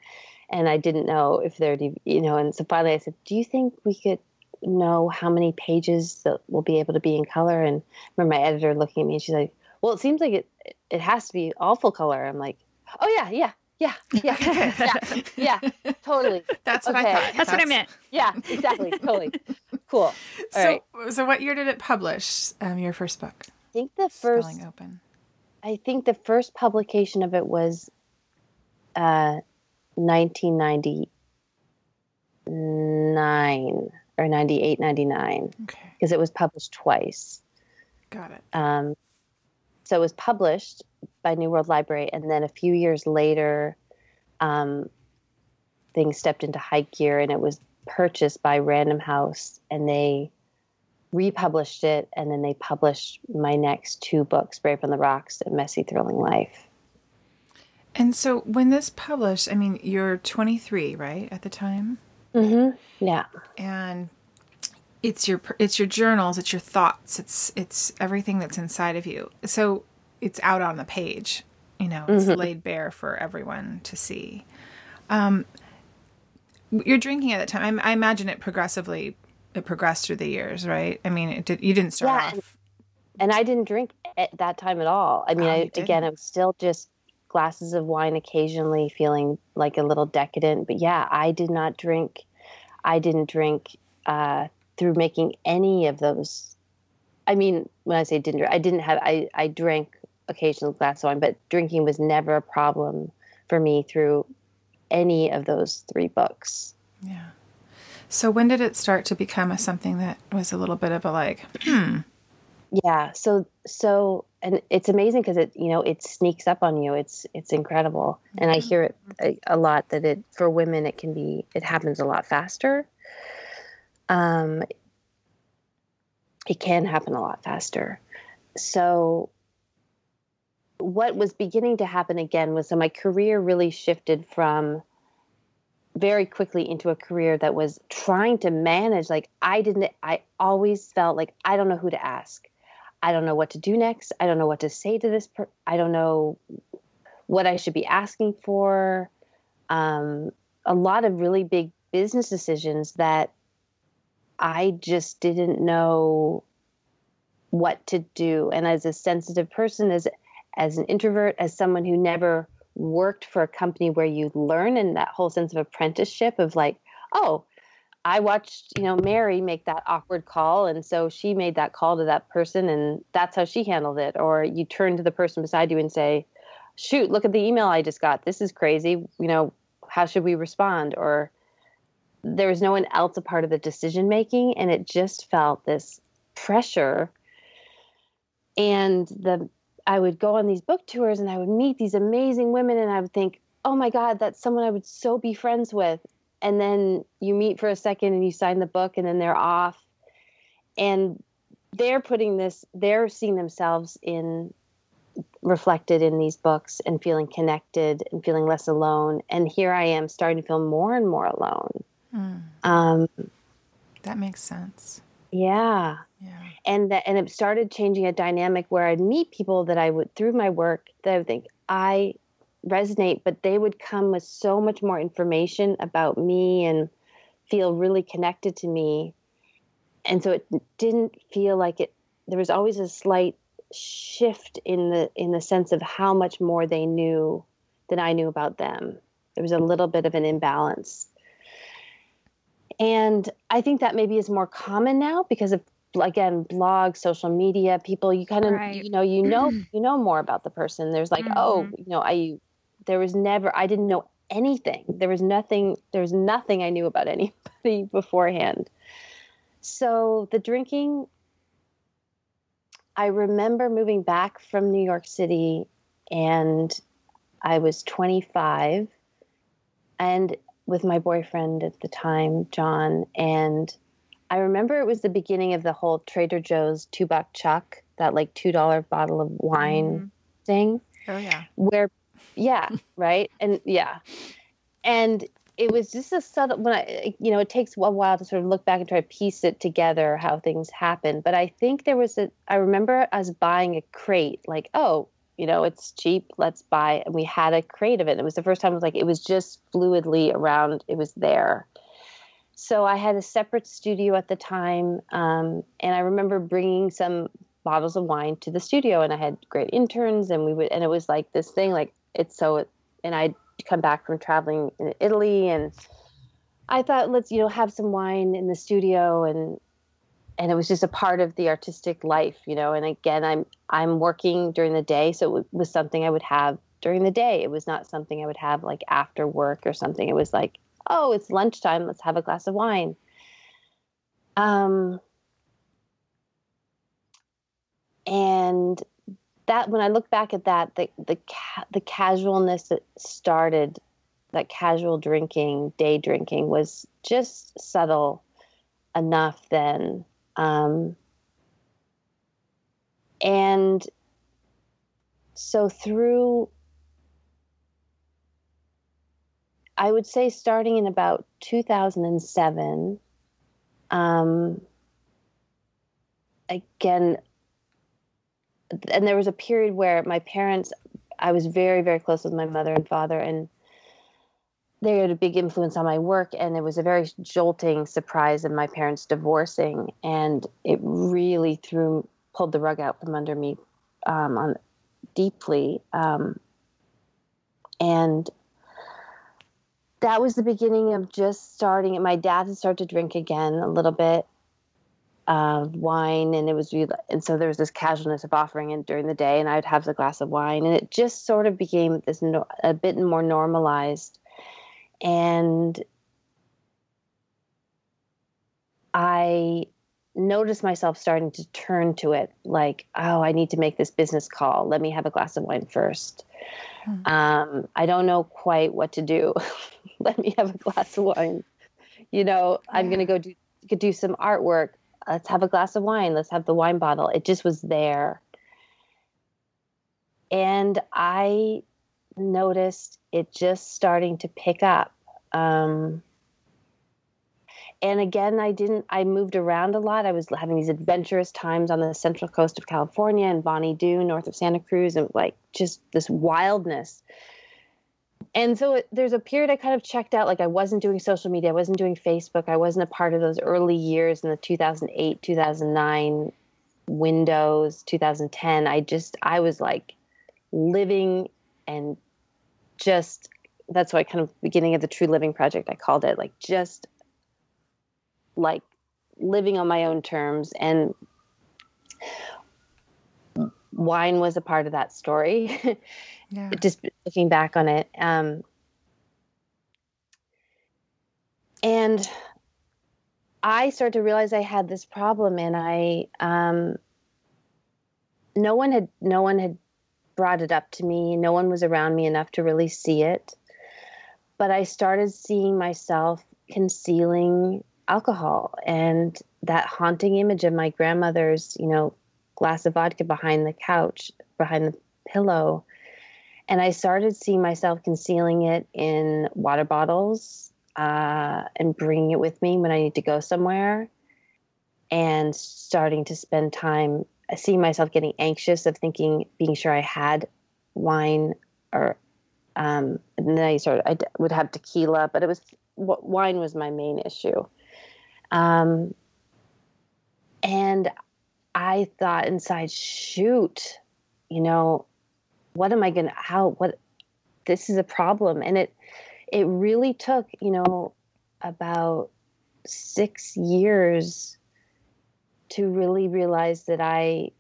and i didn't know if there'd you know and so finally i said do you think we could know how many pages that will be able to be in color and I remember my editor looking at me and she's like well it seems like it it has to be all full color i'm like oh yeah yeah yeah, yeah, yeah, yeah, totally. That's what okay. I thought. That's, That's, what I meant. Yeah, exactly, totally. Cool. All so, right. so what year did it publish? Um, your first book. I think the first. Spilling Open. I think the first publication of it was, uh, 1999 or 98, 99. Okay. Because it was published twice. Got it. Um, so it was published by New World Library, and then a few years later, um, things stepped into high gear, and it was purchased by Random House, and they republished it, and then they published my next two books, Brave on the Rocks and Messy Thrilling Life. And so, when this published, I mean, you're 23, right, at the time? Mm-hmm. Yeah. And it's your it's your journals, it's your thoughts, it's it's everything that's inside of you. So it's out on the page. You know, it's mm-hmm. laid bare for everyone to see. Um, you're drinking at the time. I, I, imagine it progressively it progressed through the years, right? I mean, it did. You didn't start yeah, off. And, and I didn't drink at that time at all. I mean, oh, I, again, it was still just glasses of wine occasionally, feeling like a little decadent. But yeah, I did not drink. I didn't drink uh, through making any of those. I mean, when I say didn't, I didn't have. I I drank occasional glass of wine, but drinking was never a problem for me through any of those three books. Yeah. So when did it start to become a something that was a little bit of a like, hmm? Yeah. So so and it's amazing because it you know it sneaks up on you. It's it's incredible, and I mm-hmm. hear it a, a, lot that it for women it can be it happens a lot faster. Um, it can happen a lot faster. So what was beginning to happen again was that my career really shifted from very quickly into a career that was trying to manage like i didn't i always felt like i don't know who to ask. I don't know what to do next. I don't know what to say to this per- i don't know what i should be asking for. Um, a lot of really big business decisions that I just didn't know what to do. And as a sensitive person, as as an introvert, as someone who never worked for a company where you learn and that whole sense of apprenticeship of like, oh, I watched, you know, Mary make that awkward call and so she made that call to that person and that's how she handled it. Or you turn to the person beside you and say, shoot, look at the email I just got. This is crazy. You know, how should we respond? Or there was no one else a part of the decision making and it just felt this pressure and the I would go on these book tours and I would meet these amazing women and I would think, "Oh my god, that's someone I would so be friends with." And then you meet for a second and you sign the book and then they're off. And they're putting this they're seeing themselves in reflected in these books and feeling connected and feeling less alone. And here I am starting to feel more and more alone. Mm. Um, that makes sense. Yeah. Yeah. And that and it started changing a dynamic where I'd meet people that I would through my work that I would think I resonate, but they would come with so much more information about me and feel really connected to me. And so it didn't feel like it there was always a slight shift in the in the sense of how much more they knew than I knew about them. There was a little bit of an imbalance. And I think that maybe is more common now because of again blogs social media people you kind of right. you know you know you know more about the person there's like oh, mm-hmm. oh you know i there was never i didn't know anything there was nothing there was nothing i knew about anybody beforehand so the drinking i remember moving back from new york city and i was 25 and with my boyfriend at the time, John, and I remember it was the beginning of the whole Trader Joe's two buck chuck, that like two dollar bottle of wine mm-hmm. thing. Oh yeah. Where, yeah, right, and yeah, and it was just a subtle. When I, you know, it takes a while to sort of look back and try to piece it together how things happen. But I think there was a. I remember us buying a crate, like, oh, you know, it's cheap, let's buy. And we had a crate of it. It was the first time it was like, it was just fluidly around, it was there. So I had a separate studio at the time. Um, and I remember bringing some bottles of wine to the studio and I had great interns and we would, and it was like this thing, like it's so, and I'd come back from traveling in Italy and I thought, let's, you know, have some wine in the studio and, and it was just a part of the artistic life, you know. And again, I'm I'm working during the day, so it was something I would have during the day. It was not something I would have like after work or something. It was like, oh, it's lunchtime, let's have a glass of wine. Um, and that when I look back at that, the the ca- the casualness that started, that casual drinking, day drinking, was just subtle enough then um, and so through, I would say starting in about 2007, um, again, and there was a period where my parents, I was very, very close with my mother and father, and they had a big influence on my work and it was a very jolting surprise of my parents divorcing and it really threw pulled the rug out from under me um, on deeply um, and that was the beginning of just starting my dad had started to drink again a little bit of wine and it was and so there was this casualness of offering it during the day and i'd have the glass of wine and it just sort of became this no, a bit more normalized and I noticed myself starting to turn to it like, oh, I need to make this business call. Let me have a glass of wine 1st mm-hmm. um, I don't know quite what to do. Let me have a glass of wine. You know, yeah. I'm going to go do, do some artwork. Let's have a glass of wine. Let's have the wine bottle. It just was there. And I noticed it just starting to pick up. Um, and again, I didn't, I moved around a lot. I was having these adventurous times on the central coast of California and Bonny Doon, north of Santa Cruz, and like just this wildness. and so it, there's a period I kind of checked out. Like I wasn't doing social media, I wasn't doing Facebook, I wasn't a part of those early years in the 2008, 2009 windows, 2010. I just I was like living and just that's why kind of beginning of the True Living Project I called it like just like living on my own terms and wine was a part of that story. Yeah. Just looking back on it. Um, and I started to realize I had this problem, and I um, no one had no one had brought it up to me. No one was around me enough to really see it. But I started seeing myself concealing alcohol and that haunting image of my grandmother's, you know, glass of vodka behind the couch, behind the pillow. And I started seeing myself concealing it in water bottles uh, and bringing it with me when I need to go somewhere. And starting to spend time seeing myself getting anxious of thinking, being sure I had wine or, um, and then I sort of, I would have tequila, but it was, wine was my main issue. Um, and I thought inside, shoot, you know, what am I going to, how, what, this is a problem. And it, it really took, you know, about six years to really realize that I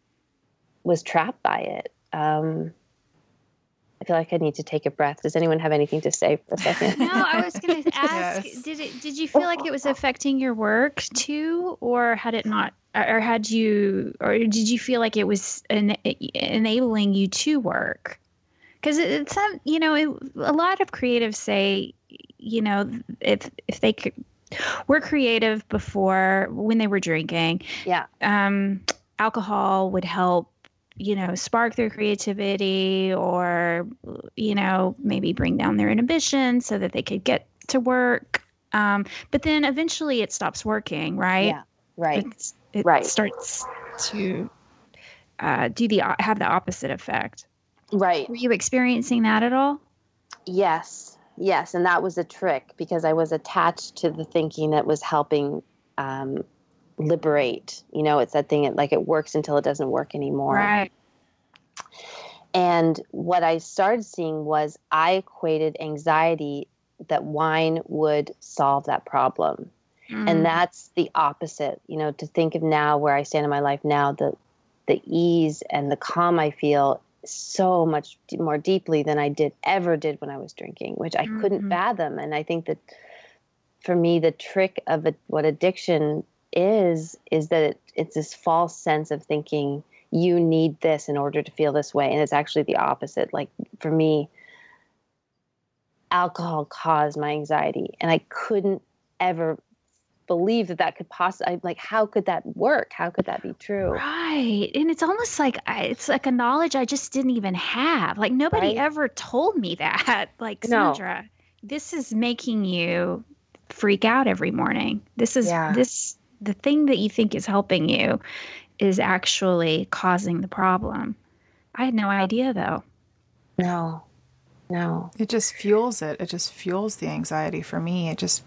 was trapped by it. Um, I feel like I need to take a breath. Does anyone have anything to say for a second? no, I was going to ask. Yes. Did it? Did you feel like it was affecting your work too, or had it not? Or had you? Or did you feel like it was en- enabling you to work? Because it's you know, it, a lot of creatives say, you know, if if they could were creative before when they were drinking. Yeah. Um, alcohol would help you know, spark their creativity or, you know, maybe bring down their inhibition so that they could get to work. Um, but then eventually it stops working, right? Yeah, right. It's, it right. starts to uh, do the have the opposite effect. Right. Were you experiencing that at all? Yes, yes, and that was a trick because I was attached to the thinking that was helping um, liberate. You know, it's that thing it, like it works until it doesn't work anymore. Right. And what I started seeing was I equated anxiety that wine would solve that problem. Mm. And that's the opposite, you know, to think of now where I stand in my life now, the the ease and the calm I feel so much more deeply than I did ever did when I was drinking, which I mm-hmm. couldn't fathom. And I think that for me, the trick of it, what addiction is is that it, it's this false sense of thinking you need this in order to feel this way and it's actually the opposite like for me alcohol caused my anxiety and i couldn't ever believe that that could possibly like how could that work how could that be true right and it's almost like it's like a knowledge i just didn't even have like nobody right? ever told me that like Sondra no. this is making you freak out every morning this is yeah. this the thing that you think is helping you is actually causing the problem. I had no idea though. No. No. It just fuels it. It just fuels the anxiety for me. It just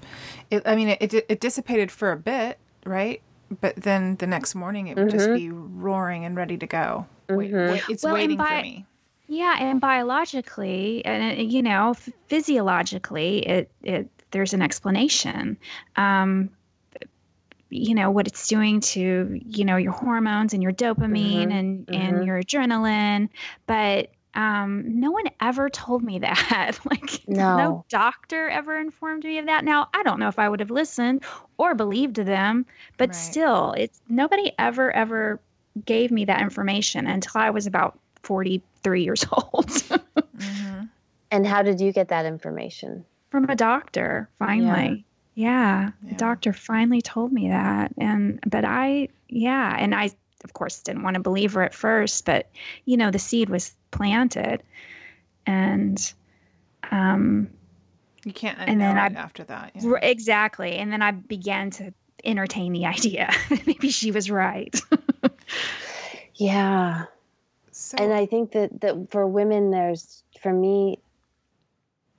it I mean it it, it dissipated for a bit, right? But then the next morning it would mm-hmm. just be roaring and ready to go. Mm-hmm. Wait, wait, it's well, waiting by, for me. Yeah, and biologically, and you know, physiologically, it it there's an explanation. Um, you know what it's doing to you know your hormones and your dopamine mm-hmm. and mm-hmm. and your adrenaline but um, no one ever told me that. like, no. no. doctor ever informed me of that. Now, I don't know if I would have listened or believed them, but right. still, it's nobody ever, ever gave me that information until I was about 43 years old. mm-hmm. And how did you get that information? From a doctor, finally. Yeah, yeah, the doctor finally told me that. And, but I, yeah, and I, of course, didn't want to believe her at first, but, you know, the seed was planted. And, um, you can't and then I, after that. Yeah. Exactly. And then I began to entertain the idea. Maybe she was right. yeah. So, and I think that, that for women, there's, for me,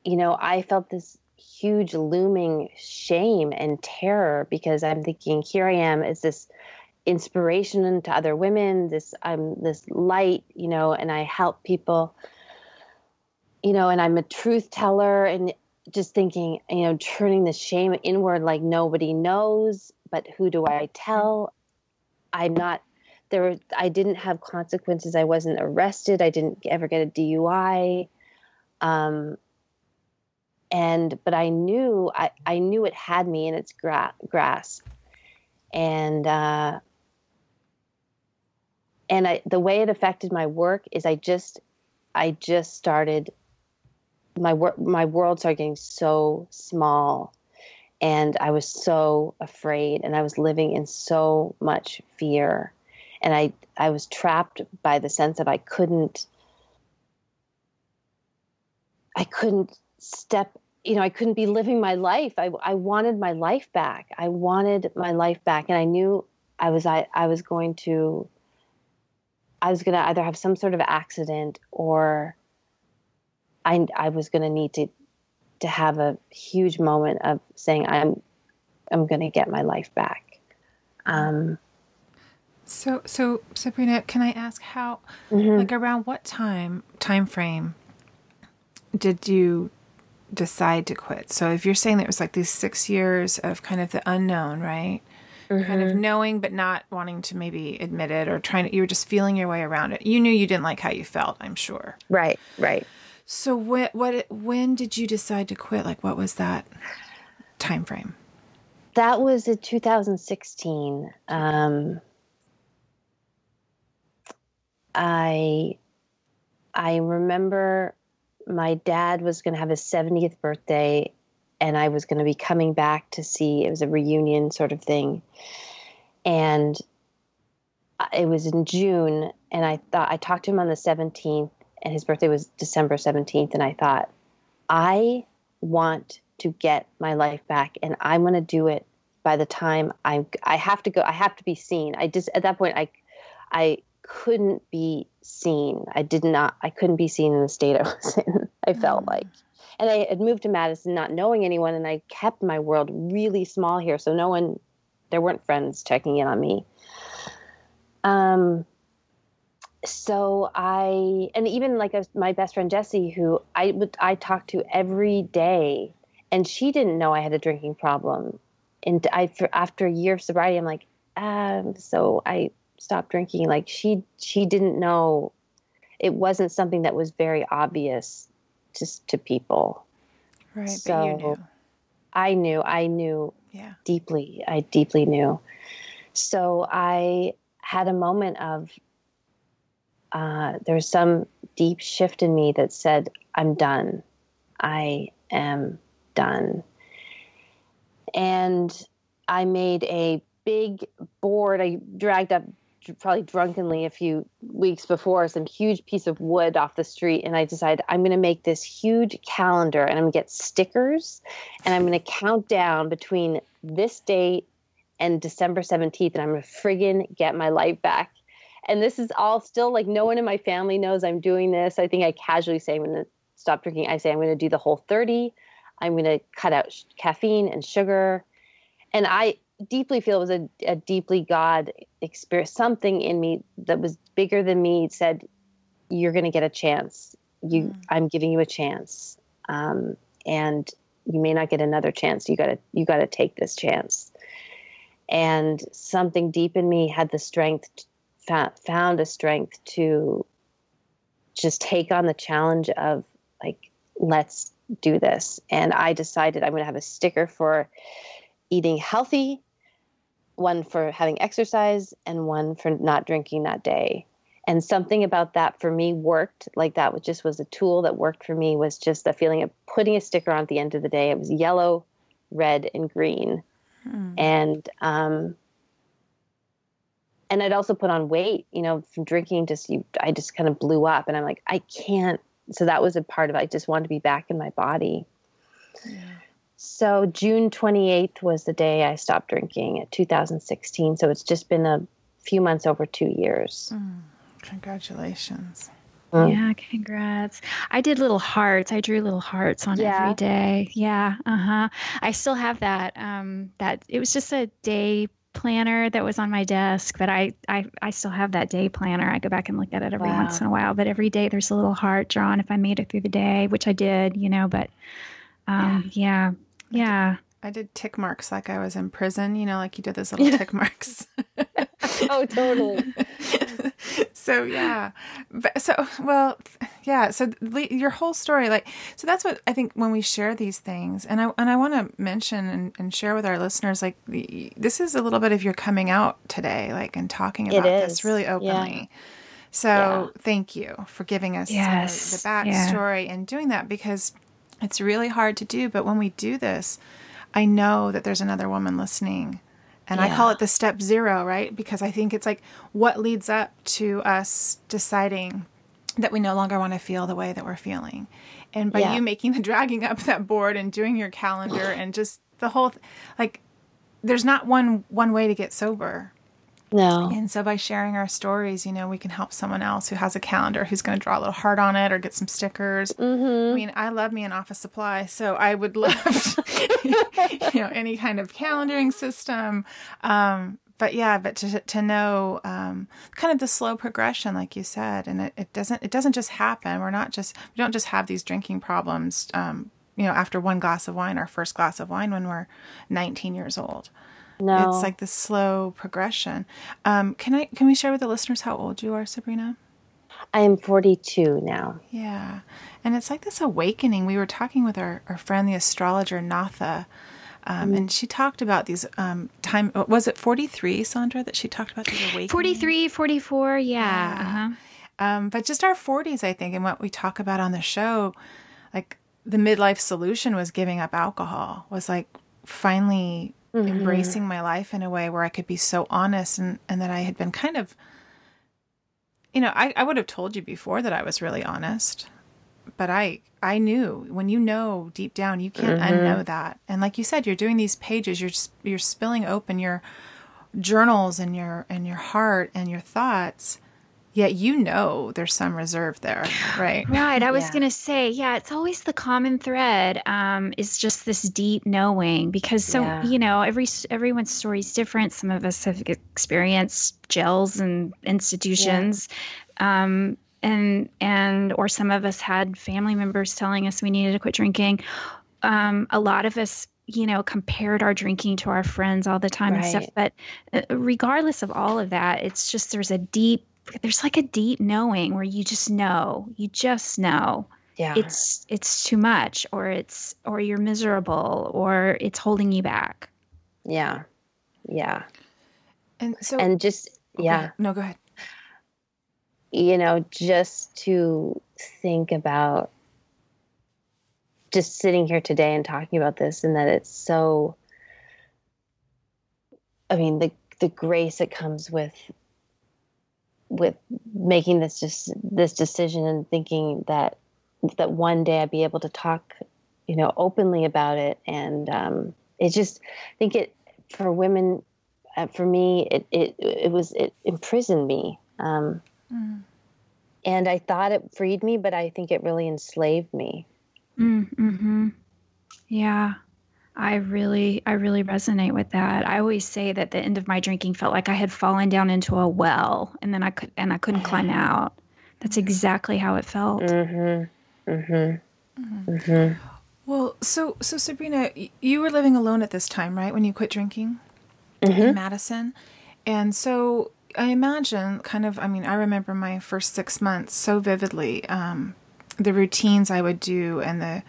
you know, I felt this huge looming shame and terror because I'm thinking, here I am, is this inspiration to other women, this I'm this light, you know, and I help people, you know, and I'm a truth teller and just thinking, you know, turning the shame inward like nobody knows, but who do I tell? I'm not there I didn't have consequences. I wasn't arrested. I didn't ever get a DUI. Um, and but I knew I, I knew it had me in its gra- grasp, and uh, and I the way it affected my work is I just I just started my work my world started getting so small and I was so afraid and I was living in so much fear and I I was trapped by the sense of I couldn't I couldn't step you know, I couldn't be living my life. I, I wanted my life back. I wanted my life back. And I knew I was, I, I was going to, I was going to either have some sort of accident or I, I was going to need to, to have a huge moment of saying, I'm, I'm going to get my life back. Um, so, so Sabrina, can I ask how, mm-hmm. like around what time, time frame did you decide to quit. So if you're saying that it was like these six years of kind of the unknown, right? Mm-hmm. Kind of mm-hmm. knowing but not wanting to maybe admit it or trying to, you were just feeling your way around it. You knew you didn't like how you felt, I'm sure. Right, right. So what, what, when did you decide to quit? Like what was that time frame? That was in 2016. Um, I, I remember my dad was going to have his 70th birthday and I was going to be coming back to see it was a reunion sort of thing. And it was in June and I thought I talked to him on the 17th and his birthday was December 17th and I thought I want to get my life back and I'm going to do it by the time I I have to go I have to be seen. I just at that point I I couldn't be seen. I did not, I couldn't be seen in the state I was in, I felt mm. like. And I had moved to Madison not knowing anyone, and I kept my world really small here. So no one, there weren't friends checking in on me. Um, so I, and even like a, my best friend Jessie, who I would, I talked to every day, and she didn't know I had a drinking problem. And I, for, after a year of sobriety, I'm like, um, so I stopped drinking like she she didn't know it wasn't something that was very obvious just to people. Right so knew. i knew i knew yeah. deeply i deeply knew. So i had a moment of uh, there was some deep shift in me that said i'm done. I am done. And i made a big board i dragged up probably drunkenly a few weeks before some huge piece of wood off the street and i decided i'm going to make this huge calendar and i'm going to get stickers and i'm going to count down between this date and december 17th and i'm going to friggin get my life back. And this is all still like no one in my family knows i'm doing this. I think i casually say i'm going to stop drinking i say i'm going to do the whole 30 i'm going to cut out sh- caffeine and sugar. And i deeply feel it was a, a deeply God experience. Something in me that was bigger than me said, "You're going to get a chance. You, mm. I'm giving you a chance, um, and you may not get another chance. You got to, you got to take this chance." And something deep in me had the strength, found a strength to just take on the challenge of like, let's do this. And I decided I'm going to have a sticker for eating healthy, one for having exercise, and one for not drinking that day. And something about that for me worked. Like that was just was a tool that worked for me was just the feeling of putting a sticker on at the end of the day. It was yellow, red, and green. Hmm. And um and I'd also put on weight, you know, from drinking just you I just kind of blew up and I'm like, I can't so that was a part of it. I just wanted to be back in my body. Yeah. So June 28th was the day I stopped drinking at 2016. So it's just been a few months over two years. Mm, congratulations. Mm. Yeah, congrats. I did little hearts. I drew little hearts on yeah. every day. Yeah, uh-huh. I still have that um that it was just a day planner that was on my desk, but I I I still have that day planner. I go back and look at it every wow. once in a while, but every day there's a little heart drawn if I made it through the day, which I did, you know, but um yeah. Yeah. Yeah. I did tick marks like I was in prison, you know, like you did those little tick marks. oh, totally. so yeah, but, so well, yeah. So your whole story, like, so that's what I think when we share these things, and I and I want to mention and, and, share with our listeners, like, this is a little bit of your coming out today, like, and talking about this really openly. Yeah. So yeah. thank you for giving us uh, yes. the, the backstory yeah. and doing that because it's really hard to do. But when we do this I know that there's another woman listening. And yeah. I call it the step zero, right? Because I think it's like what leads up to us deciding that we no longer want to feel the way that we're feeling. And by yeah. you making the dragging up that board and doing your calendar and just the whole th- like there's not one one way to get sober. No. And so by sharing our stories, you know, we can help someone else who has a calendar who's going to draw a little heart on it or get some stickers. Mm-hmm. I mean, I love me an office supply, so I would love, you know, any kind of calendaring system. Um, but yeah, but to to know um, kind of the slow progression, like you said, and it, it doesn't it doesn't just happen. We're not just we don't just have these drinking problems. Um, you know, after one glass of wine, our first glass of wine when we're 19 years old. No. It's like the slow progression. Um, can I can we share with the listeners how old you are, Sabrina? I am 42 now. Yeah. And it's like this awakening. We were talking with our, our friend, the astrologer Natha, um, mm-hmm. and she talked about these um, time. Was it 43, Sondra, that she talked about these awakenings? 43, 44, yeah. yeah. Uh-huh. Um, but just our 40s, I think, and what we talk about on the show, like the midlife solution was giving up alcohol, was like finally mm-hmm. embracing my life in a way where I could be so honest and, and that I had been kind of, you know, I, I would have told you before that I was really honest, but I, I knew when you know deep down, you can't mm-hmm. unknow that. And like you said, you're doing these pages, you're, you're spilling open your journals and your, and your heart and your thoughts Yet you know there's some reserve there, right? Right. I was yeah. going to say, yeah, it's always the common thread um, is just this deep knowing because so yeah. you know every everyone's story is different. Some of us have experienced jails and institutions. Yeah. Um, and and or some of us had family members telling us we needed to quit drinking. Um, a lot of us you know, compared our drinking to our friends all the time right. and stuff. But uh, regardless of all of that, it's just there's a deep there's like a deep knowing where you just know, you just know. Yeah. It's it's too much or it's or you're miserable or it's holding you back. Yeah. Yeah. And so And just oh, yeah. No, go ahead. You know, just to think about just sitting here today and talking about this and that it's so I mean the the grace that comes with with making this just this decision and thinking that that one day I'd be able to talk, you know, openly about it. And um, it just I think it for women, uh, for me, it it it was it imprisoned me. Um, mm. And I thought it freed me, but I think it really enslaved me. Mm, hmm Yeah. I really, I really resonate with that. I always say that the end of my drinking felt like I had fallen down into a well, and then I could, and I couldn't climb out. That's exactly how it felt. Mm-hmm. Mm-hmm. Mm-hmm. Well, so so Sabrina, you were living alone at this time, right? When you quit drinking mm-hmm. in Madison, and so I imagine, kind of. I mean, I remember my first six months so vividly. Um, the routines I would do and the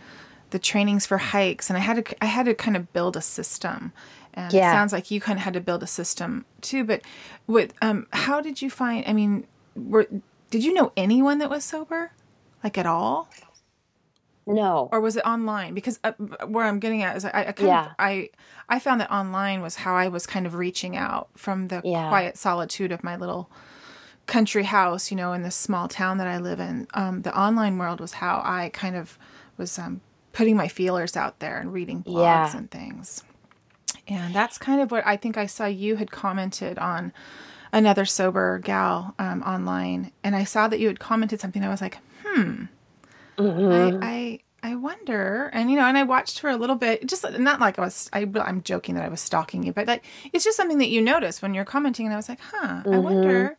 the trainings for hikes and I had to I had to kind of build a system. And yeah. it sounds like you kind of had to build a system too, but what um how did you find I mean, were did you know anyone that was sober? Like at all? No. Or was it online? Because uh, where I'm getting at is I, I kind yeah. of I I found that online was how I was kind of reaching out from the yeah. quiet solitude of my little country house, you know, in this small town that I live in. Um, the online world was how I kind of was um, putting my feelers out there and reading blogs yeah. and things. And that's kind of what I think I saw you had commented on another sober gal um, online, and I saw that you had commented something. I was like, hmm, Mhm. I, I I wonder, and you know, and I watched for a little bit, just not like I was. I, I'm joking that I was stalking you, but like it's just something that you notice when you're commenting, and I was like, huh, I wonder,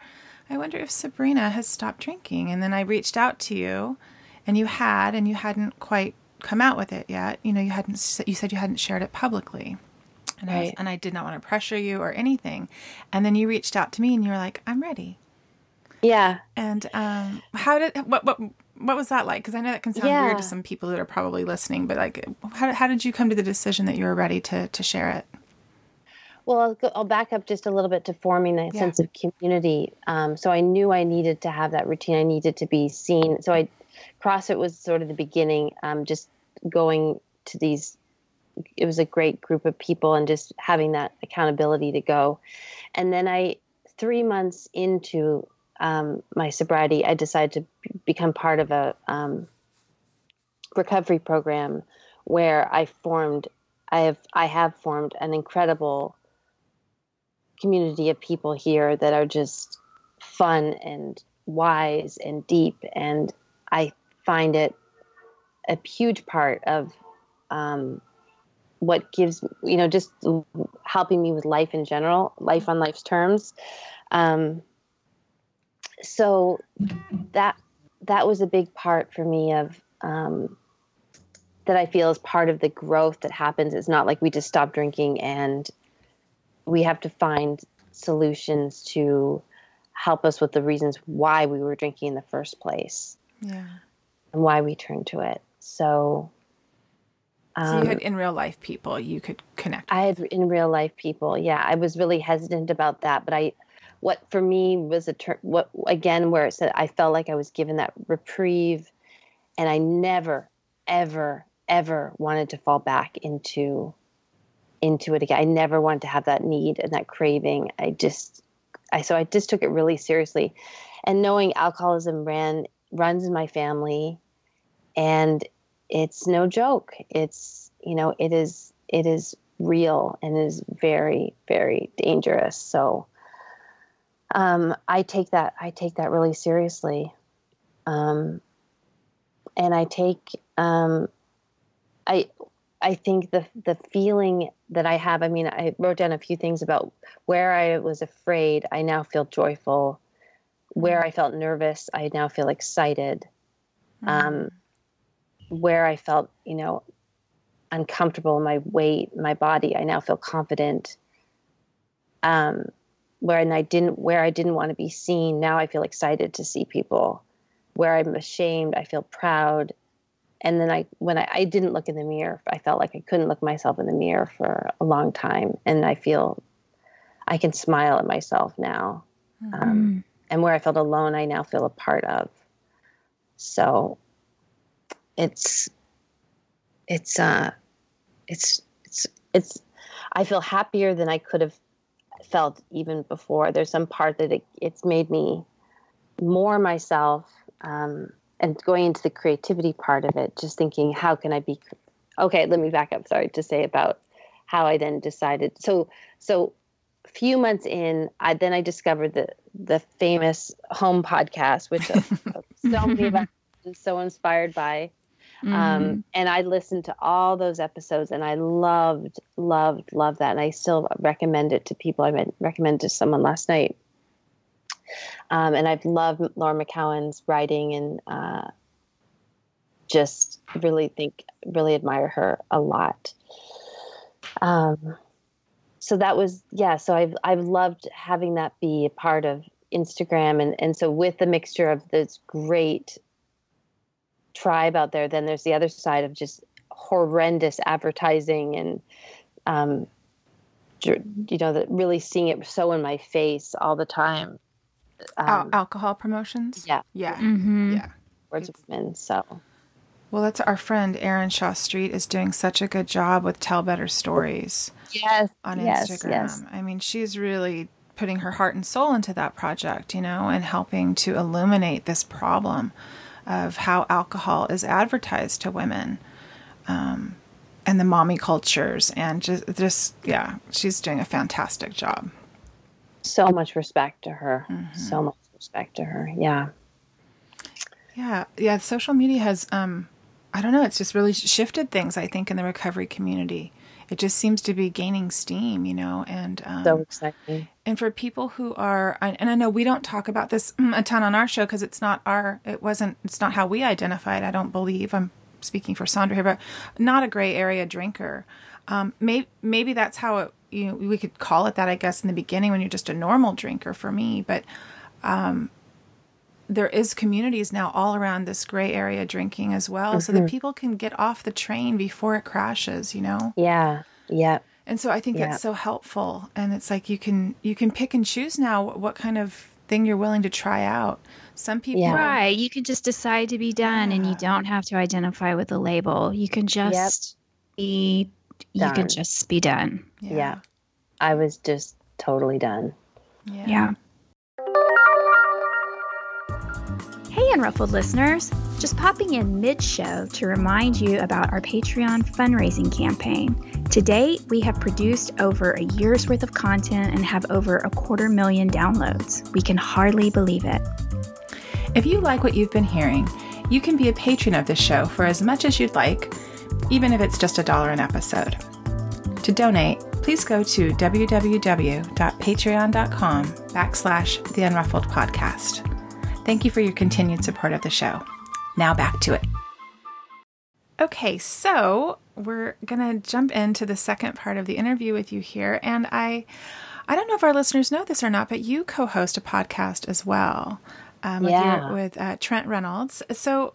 I wonder if Sabrina has stopped drinking, and then I reached out to you, and you had, and you hadn't quite come out with it yet. You know, you hadn't. You said you hadn't shared it publicly. And I, was, Right. and I did not want to pressure you or anything. And then you reached out to me and you were like, I'm ready. yeah. And um, how did what what what was that like? Because I know that can sound weird to some people that are probably listening, but like, how how did you come to the decision that you were ready to to share it? Well, I'll, go, I'll back up just a little bit to forming a Yeah. sense of community. Um, so I knew I needed to have that routine. I needed to be seen. So I, CrossFit was sort of the beginning. Um, just going to these, it was a great group of people, and just having that accountability to go. And then I, three months into um, my sobriety, I decided to become part of a um, recovery program where I formed. I have I have formed an incredible community of people here that are just fun and wise and deep and i find it a huge part of um, what gives you know just helping me with life in general life on life's terms. Um, so that that was a big part for me of um, that i feel is part of the growth that happens. It's not like we just stop drinking and we have to find solutions to help us with the reasons why we were drinking in the first place Yeah. and why we turn to it. So, So um, you had in real life people you could connect. I had in real life people. Yeah, I was really hesitant about that, but I, what for me was a ter- what again where it said I felt like I was given that reprieve, and I never, ever, ever wanted to fall back into, into it again. I never wanted to have that need and that craving. I just, I so I just took it really seriously, and knowing alcoholism ran runs in my family, and it's no joke. It's you know it is it is real and is very very dangerous. So um, I take that I take that really seriously, um, and I take um, I I think the the feeling that I have. I mean, I wrote down a few things about where I was afraid. I now feel joyful. Where I felt nervous, I now feel excited. Um, where I felt, you know, uncomfortable in my weight, my body, I now feel confident. Um, where and I didn't, where I didn't want to be seen, now I feel excited to see people. Where I'm ashamed, I feel proud. And then I, when I, I didn't look in the mirror, I felt like I couldn't look myself in the mirror for a long time, and I feel I can smile at myself now. Um, and where I felt alone, I now feel a part of. So it's it's uh it's it's it's I feel happier than I could have felt even before. There's some part that it, it's made me more myself um, and going into the creativity part of it, just thinking, how can I be? Okay, let me back up. Sorry to say about how I then decided. So, so few months in, I then I discovered the the famous home podcast, which uh, so many of us are so inspired by. Um, and I listened to all those episodes and I loved, loved, loved that. And I still recommend it to people. I meant recommend to someone last night. Um, and I've loved Laura McKowen's writing and uh, just really think, really admire her a lot. Um, so that was, yeah. So I've, I've loved having that be a part of Instagram. And, and so with the mixture of this great tribe out there, then there's the other side of just horrendous advertising and, um, you know, that really seeing it so in my face all the time. Al- Um, alcohol promotions. yeah, Yeah. Mm-hmm. Yeah. towards women. So Well, that's our friend Erin Shaw Street is doing such a good job with Tell Better Stories yes, on yes, Instagram. yes. I mean, she's really putting her heart and soul into that project, you know, and helping to illuminate this problem of how alcohol is advertised to women. Um, and the mommy cultures and just, just yeah she's doing a fantastic job so much respect to her. Mm-hmm. So much respect to her. Yeah. Yeah. Yeah. Social media has, um, I don't know, it's just really shifted things, I think, in the recovery community. It just seems to be gaining steam, you know, and um, so exciting. And for people who are, and I know we don't talk about this a ton on our show because it's not our, it wasn't, it's not how we identified. I don't believe I'm speaking for Sondra here, but not a gray area drinker. Um, maybe maybe that's how it, you know, we could call it that, I guess, in the beginning when you're just a normal drinker for me. But um, there is communities now all around this gray area drinking as well, mm-hmm. so that mm-hmm. people can get off the train before it crashes. You know? Yeah. Yeah. And so I think yeah. that's so helpful. And it's like you can you can pick and choose now what kind of thing you're willing to try out. Some people yeah. Right. You can just decide to be done yeah. and you don't have to identify with a label. You can just yep. be done. you can just be done. Yeah. yeah. I was just totally done. Yeah. Unruffled listeners. Just popping in mid show to remind you about our Patreon fundraising campaign. To date, we have produced over a year's worth of content and have over a quarter million downloads. We can hardly believe it. If you like what you've been hearing, you can be a patron of this show for as much as you'd like, even if it's just a dollar an episode. To donate, please go to www.patreon.com backslash the unruffled podcast. Thank you for your continued support of the show. Now back to it. Okay, so we're going to jump into the second part of the interview with you here and I I don't know if our listeners know this or not, but you co-host a podcast as well um, with, yeah. your, with uh, Trent Reynolds. So,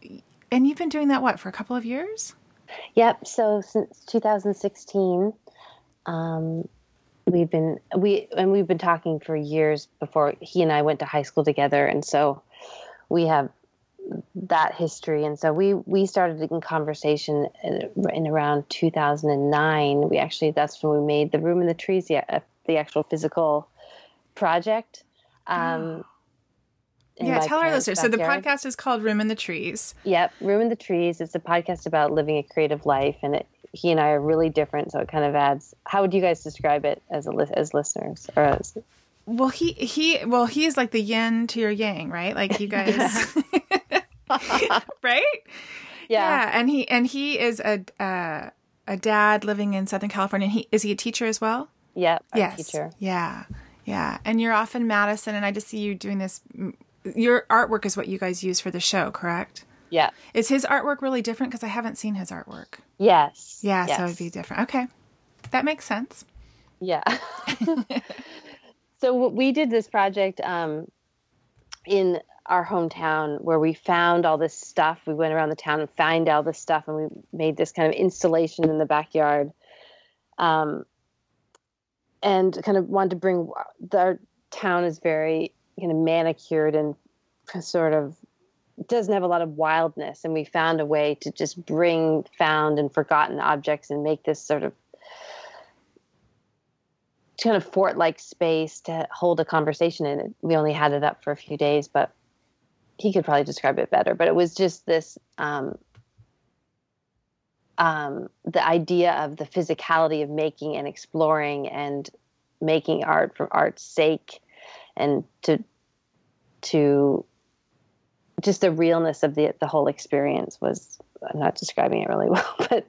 and you've been doing that what for a couple of years? Yep. So since 2016, um, we've been we and we've been talking for years before he and I went to high school together, and so we have that history. And so we we started in conversation in, in, around 2009 we actually that's when we made the room in the trees the, uh, the actual physical project. Um, yeah tell our listeners. So the podcast is called room in the trees. Yep room in the trees. It's a podcast about living a creative life and it he and i are really different so it kind of adds how would you guys describe it as a as listeners or as well, he he well he's like the yin to your yang, right? Like you guys, right? Yeah. yeah, and he and he is a uh, a dad living in Southern California. And he is he a teacher as well? Yeah, yes. teacher. Yeah, yeah. And you're off in Madison, and I just see you doing this. Your artwork is what you guys use for the show, correct? Yeah. Is his artwork really different? Because I haven't seen his artwork. Yes. Yeah, yes. so it'd be different. Okay, that makes sense. Yeah. so we did this project um, in our hometown where we found all this stuff. We went around the town and found all this stuff, and we made this kind of installation in the backyard. Um, and kind of wanted to bring our town is very kind of manicured and sort of doesn't have a lot of wildness and we found a way to just bring found and forgotten objects and make this sort of kind of fort like space to hold a conversation in. We only had it up for a few days, but he could probably describe it better. But it was just this um, um, the idea of the physicality of making and exploring and making art for art's sake and to to just the realness of the the whole experience was I'm not describing it really well, but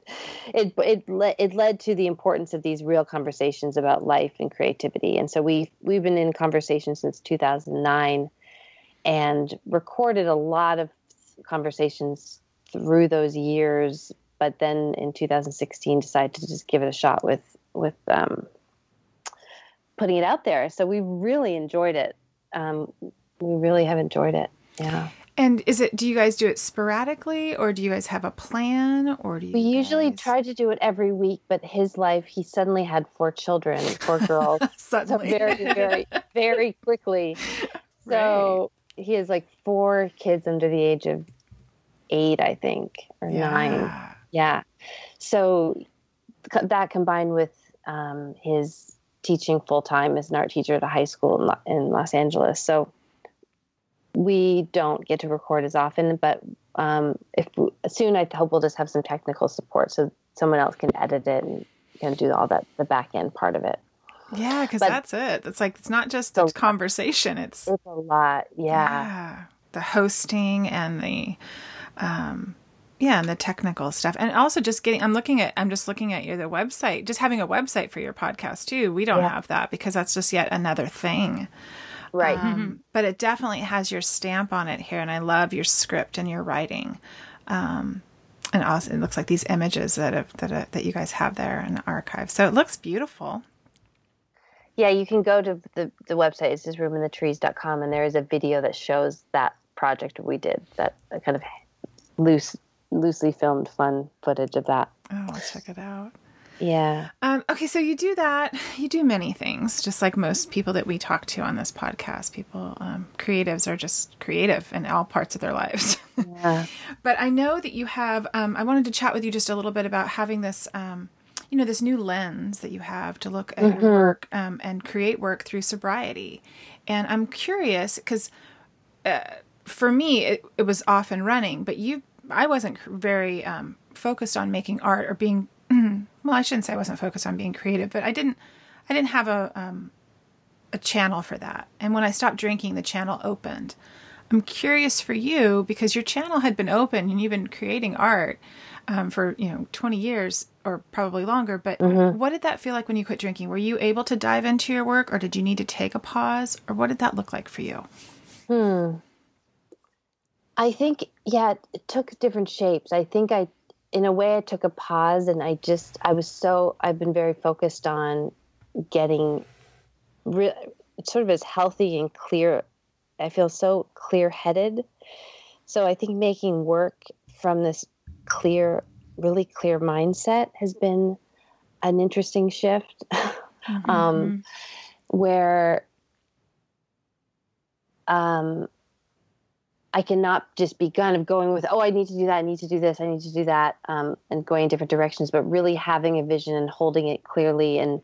it it le- it led to the importance of these real conversations about life and creativity. And so we we've been in conversation since 2009, and recorded a lot of conversations through those years. But then in 2016, decided to just give it a shot with with um, putting it out there. So we really enjoyed it. Um, we really have enjoyed it. Yeah. And is it? Do you guys do it sporadically, or do you guys have a plan, or do you? We guys... usually try to do it every week, but his life, he suddenly had four children, four girls, suddenly, so very, very, very quickly. So right. he has like four kids under the age of eight, I think, or yeah. nine. Yeah. So that combined with um, his teaching full time as an art teacher at a high school in Los Angeles, so we don't get to record as often, but um, if soon, I hope we'll just have some technical support so someone else can edit it and do all that the back end part of it. Yeah, because that's it. It's like it's not just So- conversation. It's It's a lot. Yeah. yeah, the hosting and the um yeah, and the technical stuff. And also just getting I'm looking at I'm just looking at your the website. Just having a website for your podcast too. We don't Yeah. have that because that's just yet another thing. Right. Um, but it definitely has your stamp on it here, and I love your script and your writing. Um, and also, it looks like these images that have, that uh, that you guys have there in the archive. So it looks beautiful. Yeah, you can go to the, the website, it's just roominthetrees.com, and there is a video that shows that project we did, that uh, kind of loose, loosely filmed fun footage of that. Oh, I'll check it out. Yeah. Um, okay, so you do that. You do many things, just like most people that we talk to on this podcast. People, um, creatives are just creative in all parts of their lives. Yeah. but I know that you have. Um, I wanted to chat with you just a little bit about having this, um, you know, this new lens that you have to look at your work um, and create work through sobriety. And I'm curious because uh, for me, it, it was off and running, but you, I wasn't very um, focused on making art or being. Well, I shouldn't say I wasn't focused on being creative, but I didn't. I didn't have a um, a channel for that. And when I stopped drinking, the channel opened. I'm curious for you because your channel had been open and you've been creating art um, for you know 20 years or probably longer. But what did that feel like when you quit drinking? Were you able to dive into your work, or did you need to take a pause, or what did that look like for you? Hmm. I think, yeah, it took different shapes. I think I, in a way, I took a pause and I just, I was so, I've been very focused on getting re- sort of as healthy and clear. I feel so clear headed. So I think making work from this clear, really clear mindset has been an interesting shift. um, where um, I cannot just be kind of going with, oh, I need to do that, I need to do this, I need to do that, um, and going in different directions, but really having a vision and holding it clearly and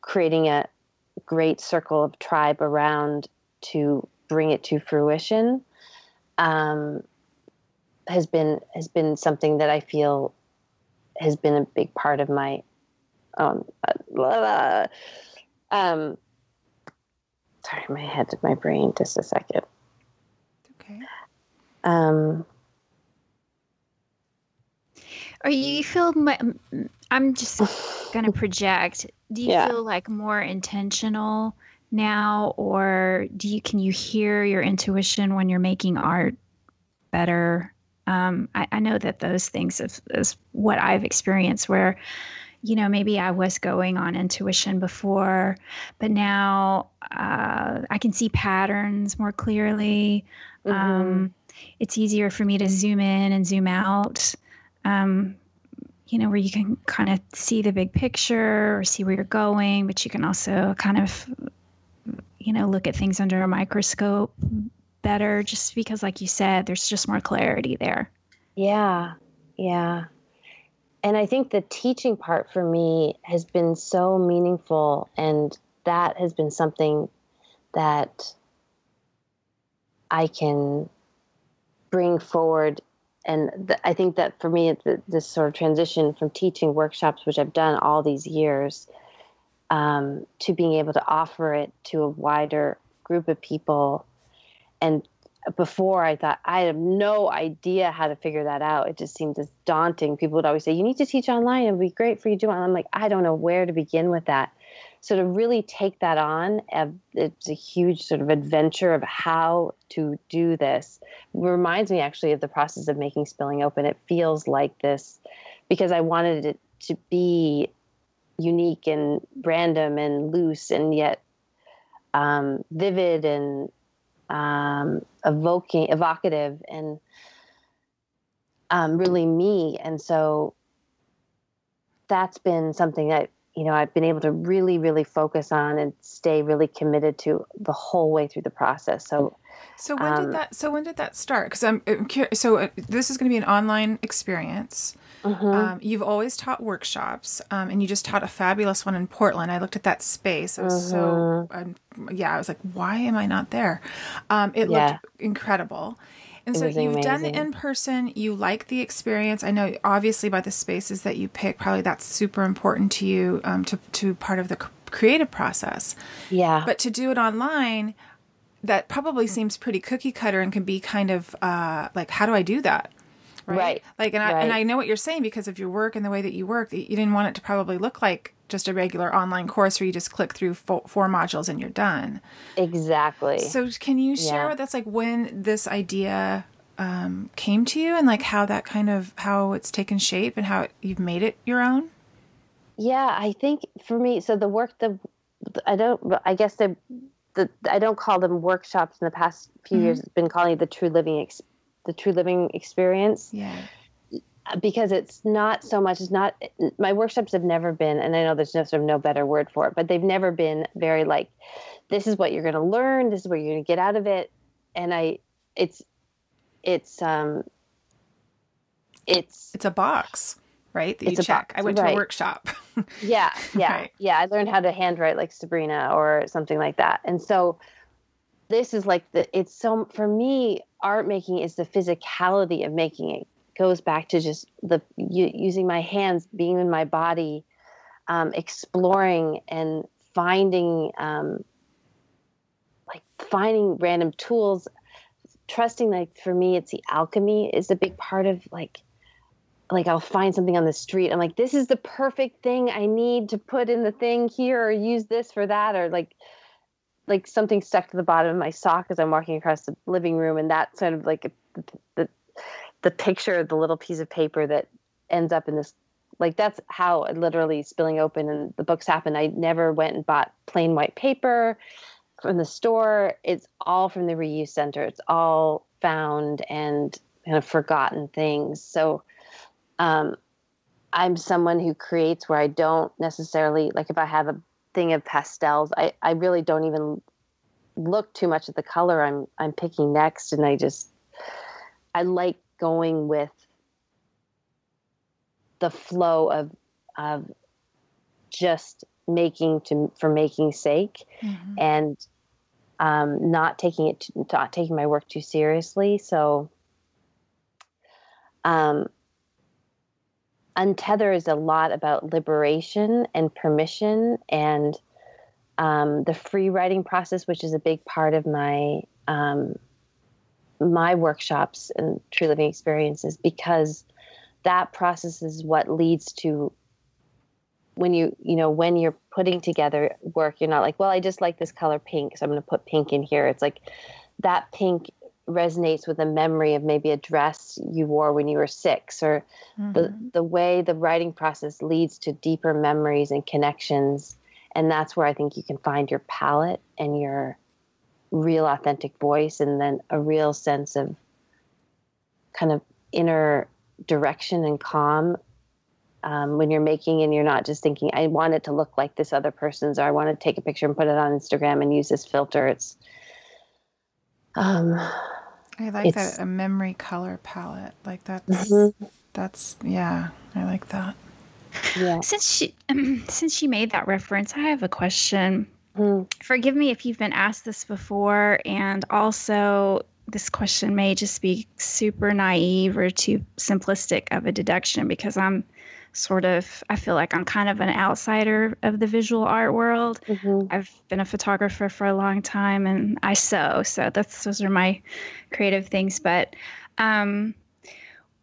creating a great circle of tribe around to bring it to fruition um, has been has been something that I feel has been a big part of my um, uh, um sorry my head my brain just a second Okay. Um Or you feel, I'm just going to project. Do you Yeah. feel like more intentional now, or do you can you hear your intuition when you're making art better? Um, I, I know that those things is, is what I've experienced where, you know, maybe I was going on intuition before, but now uh, I can see patterns more clearly. Um, it's easier for me to zoom in and zoom out. Um, you know, where you can kind of see the big picture or see where you're going, but you can also kind of, you know, look at things under a microscope better just because, like you said, there's just more clarity there. Yeah, yeah. And I think the teaching part for me has been so meaningful, and that has been something that I can bring forward. And th- I think that for me, th- this sort of transition from teaching workshops, which I've done all these years, um, to being able to offer it to a wider group of people and before I thought I have no idea how to figure that out. It just seemed as daunting. People would always say, "You need to teach online. It would be great for you to do it." And I'm like, I don't know where to begin with that. So to really take that on, it's a huge sort of adventure of how to do this. It reminds me actually of the process of making Spilling Open. It feels like this because I wanted it to be unique and random and loose and yet um, vivid and um, evoking, evocative, and um, really me. And so that's been something that you know I've been able to really, really focus on and stay really committed to the whole way through the process. So So when Um, did that? So when did that start? Because I'm, I'm curious. So uh, this is going to be an online experience. Mm-hmm. Um, you've always taught workshops, um, and you just taught a fabulous one in Portland. I looked at that space. I was so, Mm-hmm. um, yeah, I was like, why am I not there? Um, it Yeah. looked incredible. And so you've done the in person. You like the experience. I know, obviously, by the spaces that you pick, probably that's super important to you um, to to part of the creative process. Yeah. But to do it online, that probably seems pretty cookie cutter and can be kind of uh, like, how do I do that? Right. Like, and I, Right. and I know what you're saying because of your work and the way that you work. You didn't want it to probably look like just a regular online course where you just click through fo- four modules and you're done. exactly. So, can you share Yeah. with us like when this idea um, came to you and like how that kind of how it's taken shape and how it, you've made it your own? Yeah, I think for me, so the work, the I don't, I guess the, the I don't call them workshops in the past few years. It's been calling it the true living, ex, the true living experience Yeah. Because it's not so much. It's not my workshops have never been, and I know there's no sort of no better word for it, but they've never been very like, this is what you're going to learn, this is what you're going to get out of it, and I, it's, it's um, it's It's a box, right? That It's you a check. box, I went to a workshop. Yeah, yeah, Right. yeah. I learned how to handwrite like Sabrina or something like that. And so this is like the it's so for me art making is the physicality of making it goes back to just the using my hands, being in my body, um, exploring and finding um, like finding random tools, trusting like for me it's the alchemy is a big part of like like I'll find something on the street. I'm like, this is the perfect thing I need to put in the thing here or use this for that or like like something stuck to the bottom of my sock as I'm walking across the living room and that sort of like the the, the picture the little piece of paper that ends up in this like that's how it literally spilling open and the books happen. I never went and bought plain white paper from the store. It's all from the reuse center. It's all found and kind of forgotten things. So um, I'm someone who creates where I don't necessarily like if I have a thing of pastels, I, I really don't even look too much at the color I'm I'm picking next, and I just I like going with the flow of of just making to for making sake and um, not taking it to, not taking my work too seriously. So um, Untether is a lot about liberation and permission and um, the free writing process, which is a big part of my um, my workshops and true living experiences, because that process is what leads to when you you know when you're putting together work you're not like well i just like this color pink so i'm going to put pink in here. It's like that pink resonates with a memory of maybe a dress you wore when you were six or the mm-hmm. the way the writing process leads to deeper memories and connections. And that's where i think you can find your palette and your real authentic voice and then a real sense of kind of inner direction and calm um, when you're making and you're not just thinking i want it to look like this other person's or i want to take a picture and put it on instagram and use this filter it's um I like It's- that a memory color palette. Like that's Mhm. that's yeah, I like that. yeah Since she since she made that reference, I have a question. Mm. Forgive me if you've been asked this before, and also this question may just be super naive or too simplistic of a deduction because I'm sort of I feel like I'm kind of an outsider of the visual art world. Mhm. I've been a photographer for a long time and I sew, so that's those are my creative things. But um,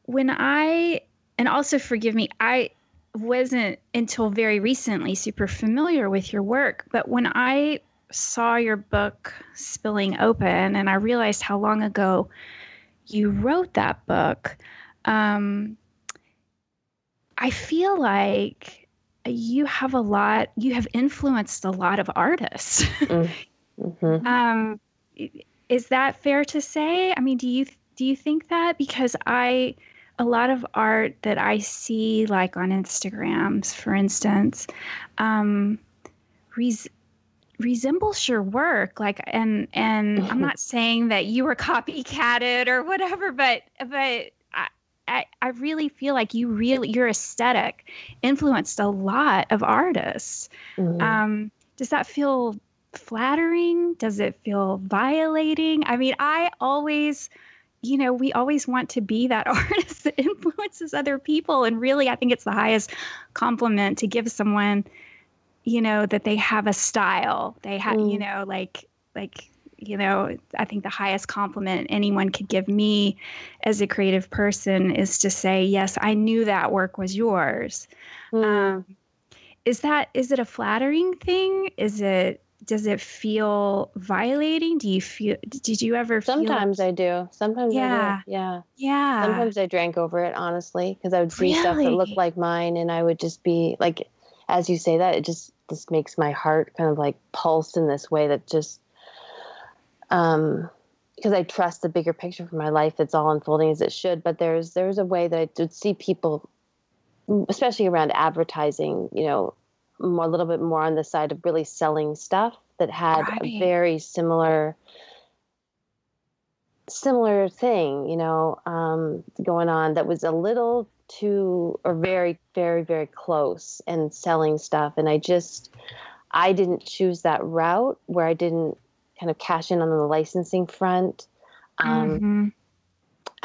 when I and also forgive me, I wasn't until very recently super familiar with your work, but when I saw your book Spilling Open and I realized how long ago you wrote that book, um, I feel like you have a lot, you have influenced a lot of artists. Mhm. um, is that fair to say? I mean, do you do you think that? Because I, a lot of art that I see, like on Instagrams, for instance, um, res- resembles your work. Like, and and I'm not saying that you were copycatted or whatever, but but. I- I, I really feel like you really your aesthetic influenced a lot of artists. Mhm. Um, does that feel flattering? Does it feel violating? I mean, I always, you know, we always want to be that artist that influences other people. And really, I think it's the highest compliment to give someone you know, that they have a style. They have, Mm. you know, like like you know, I think the highest compliment anyone could give me as a creative person is to say, "Yes, I knew that work was yours." Mm. Um, is that is it a flattering thing? Is it does it feel violating? Do you feel? Did you ever? Sometimes I do. Sometimes Yeah. I do. Yeah. yeah. Sometimes I drank over it, honestly, because I would see stuff that looked like mine, and I would just be like, as you say that, it just just makes my heart kind of like pulse in this way that just, um, because I trust the bigger picture for my life. It's all unfolding as it should. But there's there's a way that I would see people, especially around advertising, you know, more a little bit more on the side of really selling stuff that had a very similar similar thing, you know, um, going on that was a little too or very, very, very close and selling stuff. And I just, I didn't choose that route where I didn't kind of cash in on the licensing front. Um, Mhm.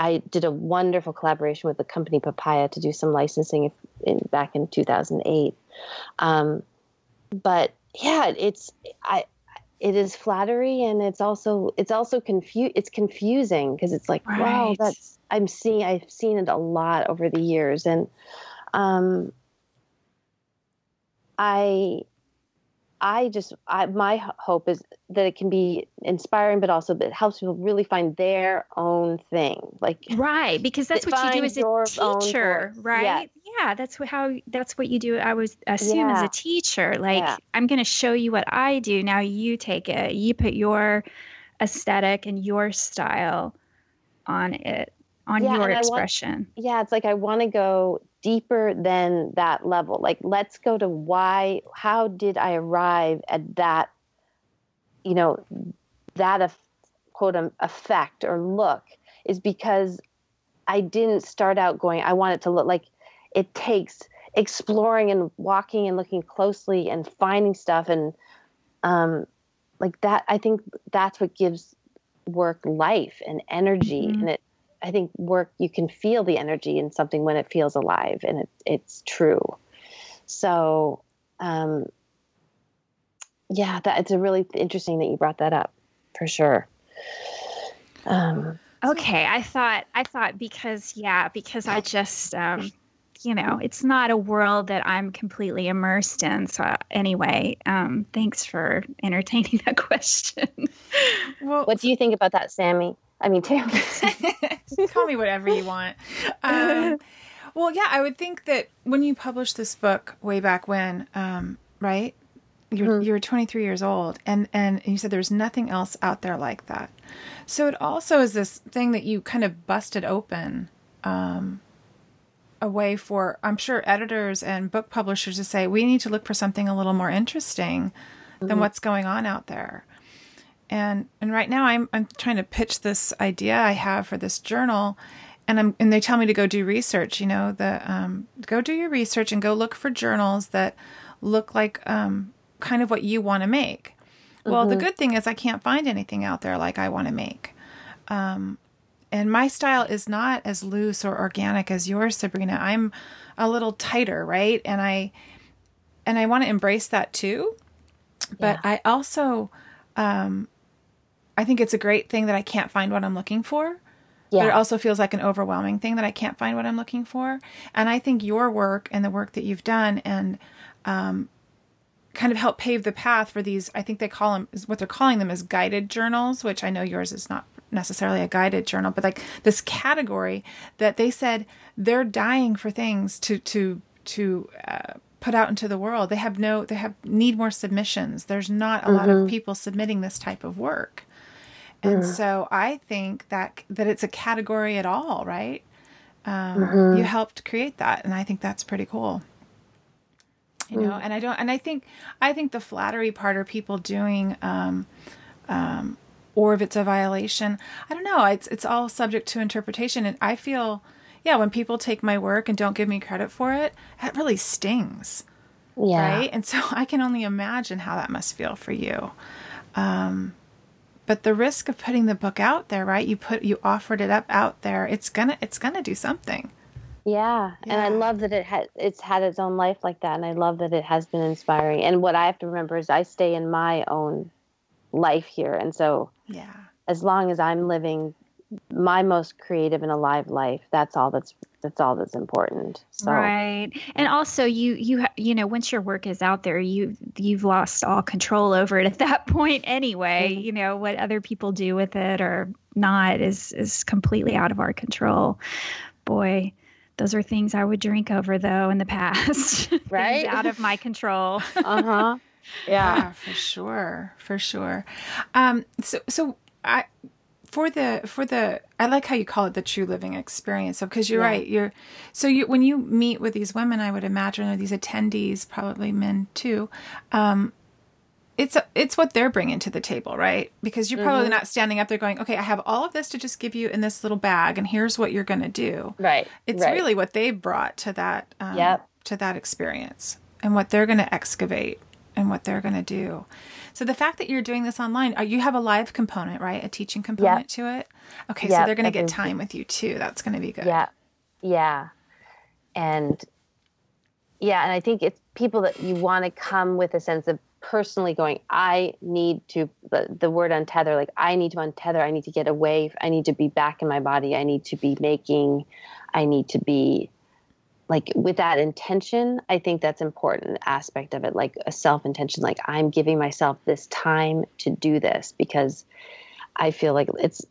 I did a wonderful collaboration with the company Papaya to do some licensing in, back in 2008. Um, but yeah, it's I it is flattery and it's also it's also confu- it's confusing because it's like wow that's I'm seeing I've seen it a lot over the years and um I I just I my hope is that it can be inspiring but also that it helps people really find their own thing like Right, because that's what you do as a teacher, right? Yes. Yeah, that's what, how that's what you do. I was assume as a teacher, like Yeah. I'm going to show you what I do. Now you take it. You put your aesthetic and your style on it, on Yeah, your I want- expression. yeah, it's like I want to go deeper than that level. Like, let's go to why, how did I arrive at that, you know, that eff- quote um, effect or look is because I didn't start out going, I want it to look like it takes exploring and walking and looking closely and finding stuff and, um, like that. I think that's what gives work life and energy Mhm. and it I think work you can feel the energy in something when it feels alive and it, it's true. So, um, yeah, that it's a really interesting that you brought that up for sure. Um, Okay, I thought I thought because yeah, because I just um you know, it's not a world that I'm completely immersed in. So anyway, um thanks for entertaining that question. Well, what do you think about that, Sammy? I mean, Tammi. call me whatever you want. Um, well, yeah, I would think that when you published this book way back when, um, right? You're you're 23 years old, and and you said there's nothing else out there like that. So it also is this thing that you kind of busted open. Um, a way for I'm sure editors and book publishers to say we need to look for something a little more interesting than what's going on out there and and right now I'm I'm trying to pitch this idea I have for this journal, and I'm and they tell me to go do research. You know, the um, go do your research and go look for journals that look like um, kind of what you want to make. Well, the good thing is I can't find anything out there like I want to make. Um, and my style is not as loose or organic as yours, Sabrina. I'm a little tighter, right? And I and I want to embrace that too. But I also um, I think it's a great thing that I can't find what I'm looking for. But it also feels like an overwhelming thing that I can't find what I'm looking for. And I think your work and the work that you've done and um, kind of help pave the path for these. I think they call them what they're calling them is guided journals, which I know yours is not necessarily a guided journal, but like this category that they said they're dying for things to to to uh, put out into the world. They have no they have need more submissions. There's not a lot of people submitting this type of work. And so I think that that it's a category at all, right? Um, You helped create that, and I think that's pretty cool. You know, and I don't, and I think, I think the flattery part are people doing, um, um, or if it's a violation, I don't know. It's it's all subject to interpretation, and I feel, yeah, when people take my work and don't give me credit for it, that really stings yeah, right? And so I can only imagine how that must feel for you. Um, but the risk of putting the book out there, right? You put you offered it up out there. It's gonna it's gonna do something. Yeah. yeah. and I love that it had it's had its own life like that, and I love that it has been inspiring. And what I have to remember is I stay in my own life here, and so yeah, as long as I'm living my most creative and alive life, that's all that's that's all that's important. So. right. And also you you you know once your work is out there you you've lost all control over it at that point anyway. Mm-hmm. you know what other people do with it or not is is completely out of our control. Boy those are things i would drink over though in the past. Right? out of my control. Uh-huh. Yeah. yeah for sure for sure. Um so so i for the for the I like how you call it the true living experience. So because you're yeah. right, you're so you when you meet with these women, I would imagine or these attendees, probably men too. Um, it's it's what they're bringing to the table, right? Because you're probably mm-hmm. not standing up there going, "Okay, I have all of this to just give you in this little bag, and here's what you're going to do." Right. It's right. really what they brought to that um, yep. to that experience, and what they're going to excavate, and what they're going to do. So the fact that you're doing this online, uh, you have a live component, right? A teaching component yep. to it. Okay, yep. so they're going to get time with you too. That's going to be good. Yeah, yeah, and yeah, and I think it's people that you want to come with a sense of personally going. I need to the, the word untether. Like I need to untether. I need to get away. I need to be back in my body. I need to be making. I need to be like with that intention i think that's important aspect of it like a self intention like i'm giving myself this time to do this because i feel like it's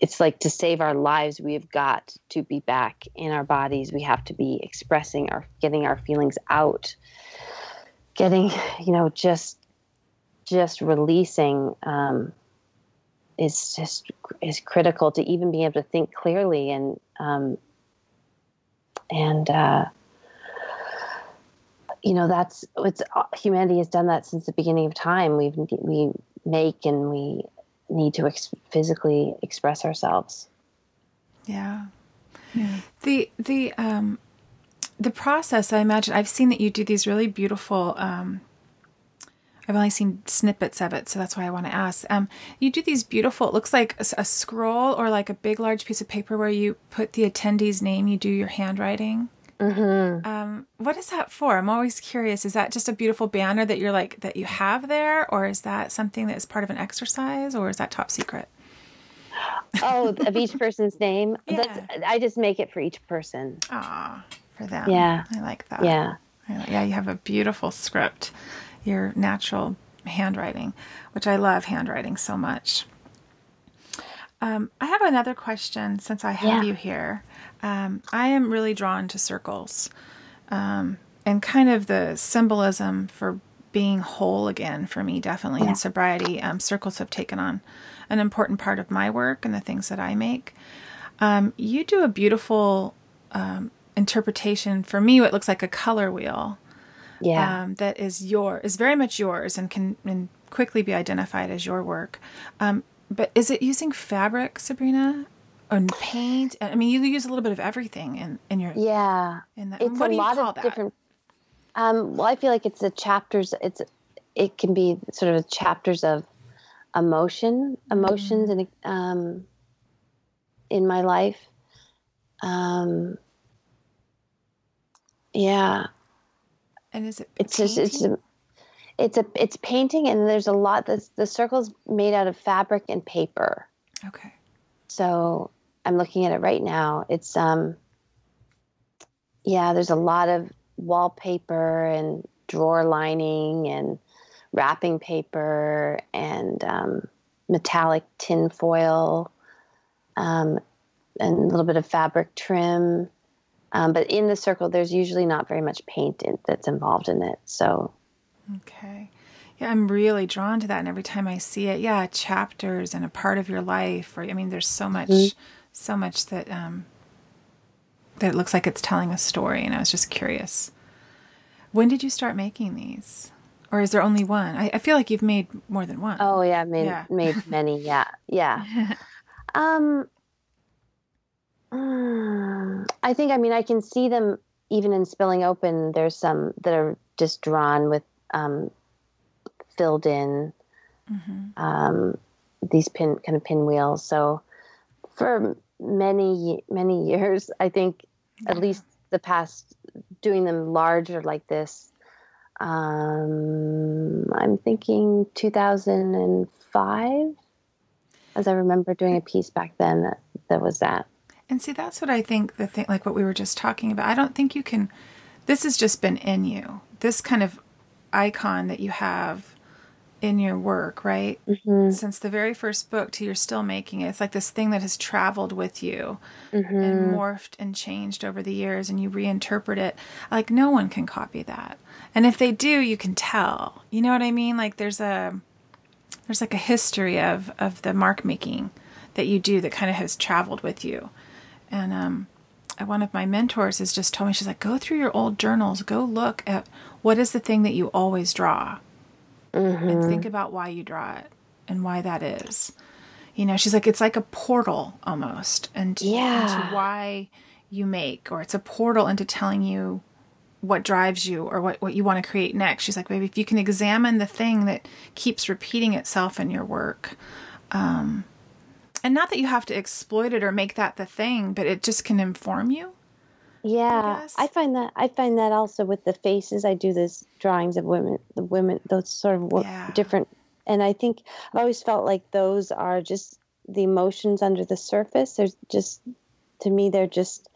it's like to save our lives we have got to be back in our bodies. We have to be expressing our getting our feelings out getting you know just just releasing um, is just is critical to even being able to think clearly and um, and uh, you know that's it's humanity has done that since the beginning of time. We we make and we need to ex- physically express ourselves. Yeah. yeah. The the um the process. I imagine I've seen that you do these really beautiful. Um, I've only seen snippets of it, so that's why I want to ask. Um, you do these beautiful. It looks like a, a, scroll or like a big, large piece of paper where you put the attendee's name. You do your handwriting. Mm-hmm. Um, what is that for? I'm always curious. Is that just a beautiful banner that you're like that you have there, or is that something that is part of an exercise, or is that top secret? oh, of each person's name. Yeah. I just make it for each person. Ah, for them. Yeah, I like that. Yeah, yeah. You have a beautiful script your natural handwriting, which I love handwriting so much. Um, I have another question since I have yeah. you here. Um, I am really drawn to circles um, and kind of the symbolism for being whole again for me, definitely yeah. in sobriety. Um, circles have taken on an important part of my work and the things that I make. Um, you do a beautiful um, interpretation. For me, what looks like a color wheel yeah. Um, that is your is very much yours and can and quickly be identified as your work. Um, but is it using fabric, Sabrina, And paint? I mean, you use a little bit of everything in in your yeah. In that. It's what a lot of that? different. Um, well, I feel like it's a chapters. It's it can be sort of chapters of emotion, emotions, and um, in my life. Um, yeah, and is it? It's just it's a, it's a it's painting, and there's a lot. The the circles made out of fabric and paper. Okay. So I'm looking at it right now. It's um. Yeah, there's a lot of wallpaper and drawer lining and wrapping paper and um, metallic tin foil um, and a little bit of fabric trim um, but in the circle, there's usually not very much paint in, that's involved in it. So, okay. Yeah, I'm really drawn to that. And every time I see it, yeah, chapters and a part of your life. Or I mean, there's so much, mm-hmm. so much that um, that looks like it's telling a story. And I was just curious, when did you start making these? Or is there only one? I, I feel like you've made more than one. Oh yeah, made yeah. made many. Yeah, yeah. um, Mm, I think, I mean, I can see them even in Spilling Open. There's some that are just drawn with um, filled in mm-hmm. um, these pin kind of pinwheels. So for many many years, I think at least the past doing them larger like this. Um, I'm thinking 2005, as I remember doing a piece back then that, that was that. And see, that's what I think the thing, like what we were just talking about. I don't think you can, this has just been in you. This kind of icon that you have in your work, right? Mm-hmm. Since the very first book to you're still making it. It's like this thing that has traveled with you mm-hmm. and morphed and changed over the years and you reinterpret it. Like no one can copy that. And if they do, you can tell. You know what I mean? Like there's a there's like a history of of the mark making that you do that kind of has traveled with you. And um one of my mentors has just told me she's like go through your old journals, go look at what is the thing that you always draw mm-hmm. and think about why you draw it and why that is. You know, she's like, it's like a portal almost, and yeah. into why you make, or it's a portal into telling you what drives you or what, what you want to create next. She's like, maybe if you can examine the thing that keeps repeating itself in your work, um, and not that you have to exploit it or make that the thing, but it just can inform you. Yeah, I, I, find that I find that also with the faces. I do this drawings of women, the women, those sort of yeah. different, and I think I've always felt like those are just the emotions under the surface. There's just, to me, they're just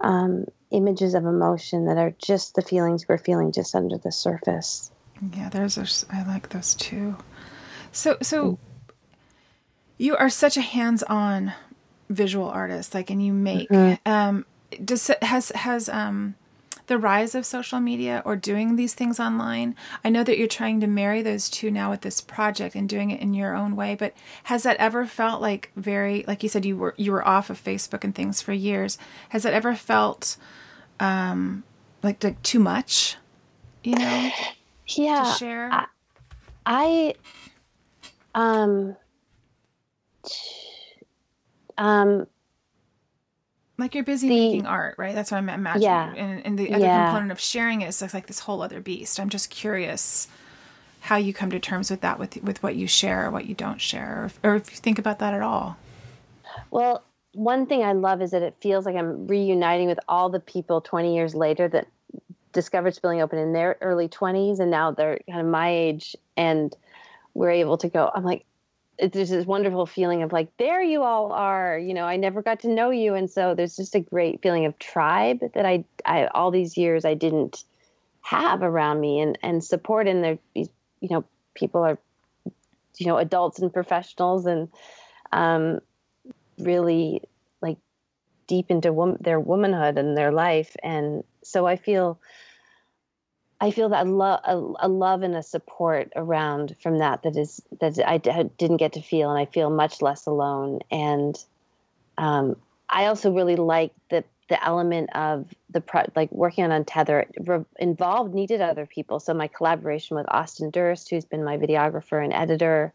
um, images of emotion that are just the feelings we're feeling just under the surface. Yeah, there's a, I like those too. So, so mm. You are such a hands-on visual artist, like, and you make. Mm-hmm. Um, does has has um the rise of social media or doing these things online i know that you're trying to marry those two now with this project and doing it in your own way but has that ever felt like very like you said you were you were off of facebook and things for years has that ever felt um like like too much you know yeah to share I, I um um like you're busy the, making art, right? That's what I'm imagining. Yeah. And, and the other yeah. component of sharing it is like this whole other beast. I'm just curious how you come to terms with that, with with what you share or what you don't share, or if, or if you think about that at all. Well, one thing I love is that it feels like I'm reuniting with all the people 20 years later that discovered Spilling Open in their early 20s, and now they're kind of my age, and we're able to go. I'm like, there's this wonderful feeling of like there you all are you know i never got to know you. And so there's just a great feeling of tribe that i, I all these years i didn't have around me and and support and there you know people are you know adults and professionals and um really like deep into wom- their womanhood and their life. And so i feel I feel that love, a, a, love and a support around from that that is that I d- didn't get to feel, and I feel much less alone. And um, I also really like the the element of the pro- like working on Untether re- involved needed other people. So my collaboration with Austin Durst, who's been my videographer and editor,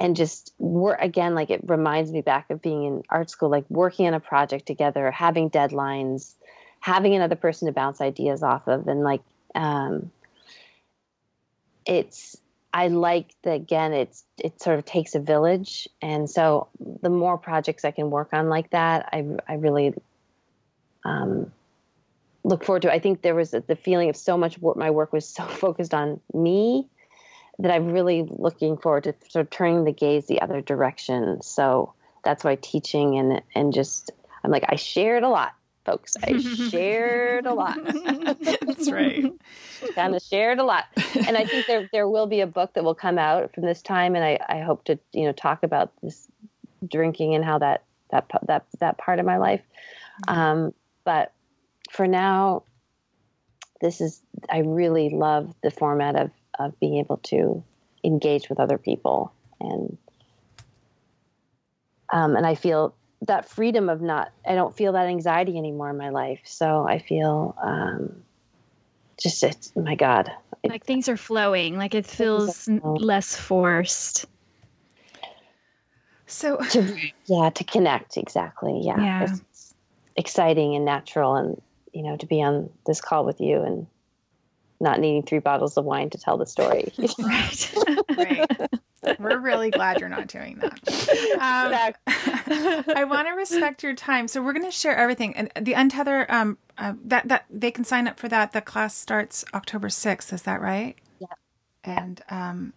and just work again like it reminds me back of being in art school, like working on a project together, having deadlines, having another person to bounce ideas off of, and like um, it's I like that again. It's it sort of takes a village, and so the more projects I can work on like that, I I really um, look forward to. I think there was the feeling of so much work. My work was so focused on me that I'm really looking forward to sort of turning the gaze the other direction. So that's why teaching and and just I'm like I shared a lot folks. I shared a lot. That's right. kind of shared a lot. And I think there there will be a book that will come out from this time and I, I hope to, you know, talk about this drinking and how that that that that part of my life. Mm-hmm. Um, but for now this is I really love the format of of being able to engage with other people and um, and I feel that freedom of not i don't feel that anxiety anymore in my life. So i feel um just it's my god. Like things are flowing. Like it feels less forced. So to, yeah to connect. Exactly. Yeah, yeah. It's exciting and natural and you know to be on this call with you and not needing three bottles of wine to tell the story. Right. Right We're really glad you're not doing that. Um, I want to respect your time, so we're going to share everything. And the untether, um, uh, that that they can sign up for that. The class starts October sixth. Is that right? Yeah. And um,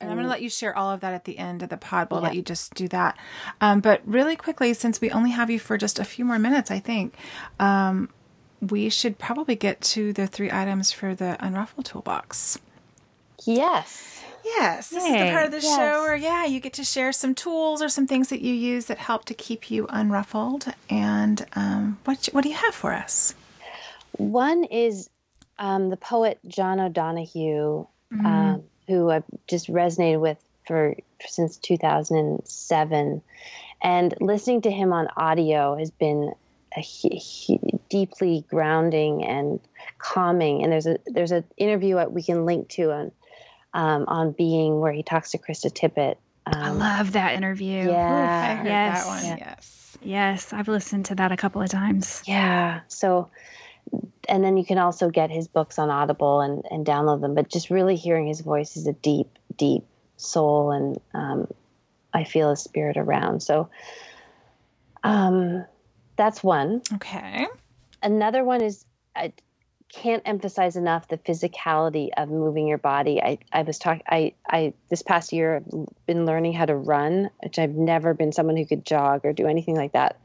and I'm going to let you share all of that at the end of the pod. We'll let you just do that. Um, but really quickly, since we only have you for just a few more minutes, I think um, we should probably get to the three items for the Unruffle Toolbox. Yes. Yes, this is the part of the Yes. show where, yeah, you get to share some tools or some things that you use that help to keep you unruffled. And um, what what do you have for us? One is um, the poet John O'Donohue, um, who I've just resonated with for since 2007, and listening to him on audio has been a he, he, deeply grounding and calming. And there's a there's an interview that we can link to on um, on Being where he talks to Krista Tippett. I Um, love that interview. Yeah. I heard yes. that one. Yeah. Yes. Yes, I've listened to that a couple of times. Yeah. So, and then you can also get his books on Audible and, and download them. But just really hearing his voice is a deep, deep soul, and um, I feel a spirit around. So, um, that's one. Okay. Another one is I can't emphasize enough the physicality of moving your body. I, I was talking, I, I, this past year, I've been learning how to run, which I've never been someone who could jog or do anything like that.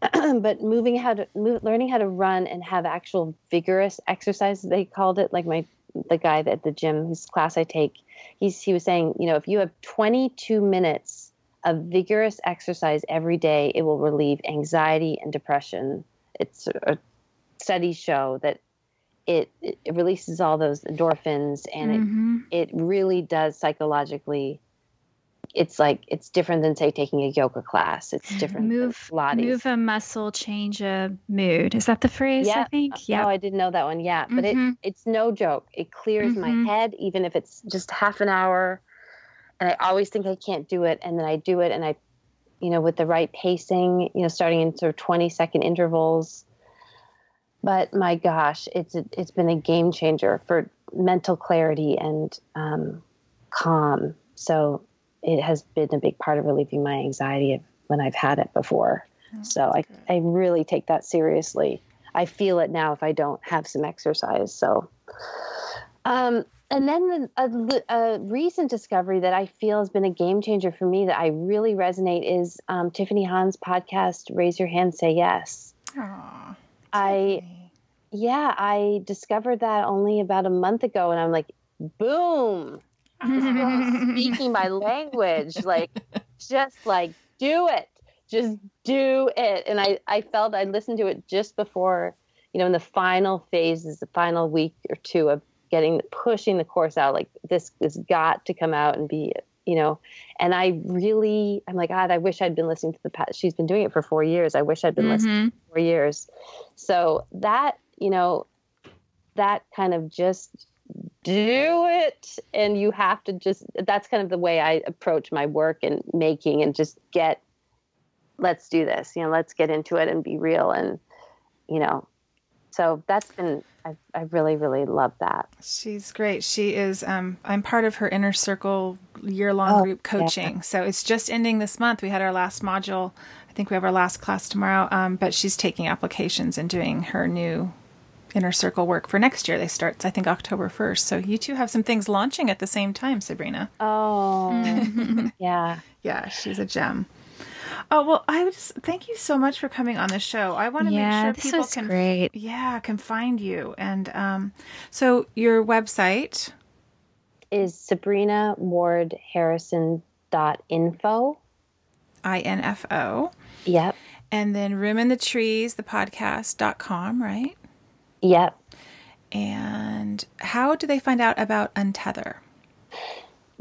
but moving how to move, learning how to run and have actual vigorous exercise, they called it like my, the guy at the gym whose class I take, he's, he was saying, you know, if you have 22 minutes of vigorous exercise every day, it will relieve anxiety and depression. It's a studies show that it, it releases all those endorphins and Mhm. it, it really does psychologically. It's like it's different than say taking a yoga class. It's different. Move, move a muscle, change a mood. Is that the phrase? Yeah. I think. Yeah. Oh, I didn't know that one. Yeah, but Mhm. it it's no joke. It clears Mhm. my head, even if it's just half an hour. And I always think I can't do it, and then I do it, and I, you know, with the right pacing, you know, starting in sort of twenty second intervals. But my gosh, it's a, it's been a game changer for mental clarity and um, calm. So it has been a big part of relieving my anxiety of when I've had it before. so I, I really take that seriously. I feel it now if I don't have some exercise. So, um, and then the, a, a recent discovery that I feel has been a game changer for me that I really resonate is um, Tiffany Han's podcast, Raise Your Hand, Say Yes. Aw, I, yeah, I discovered that only about a month ago, and I'm like, boom, this girl is speaking my language. Like, just like, do it. Just do it. And I, I felt I listened to it just before, you know, in the final phases, the final week or two of getting, pushing the course out. Like, this has got to come out and be, you know, and I really, I'm like, God, I wish I'd been listening to the past. She's been doing it for four years. I wish I'd been listening Mhm. for four years. So that, you know, that kind of just do it and you have to just that's kind of the way i approach my work and making and just get let's do this you know let's get into it and be real and you know so that's been i, I really really love that She's great. She is. Um, I'm part of her inner circle year long Oh, group coaching. So it's just ending this month. We had our last module. I think we have our last class tomorrow. Um, but she's taking applications and doing her new inner circle work for next year. They start, I think, October 1st. So you two have some things launching at the same time, Sabrina. oh yeah Yeah, she's a gem. Oh well, I would just thank you so much for coming on the show. I want to Yeah, make sure this people was can great. yeah can find you. And um, so your website? Is sabrina ward harrison dot info info yep. And then room in the trees the podcast.com right? Yep. And how do they find out about untether?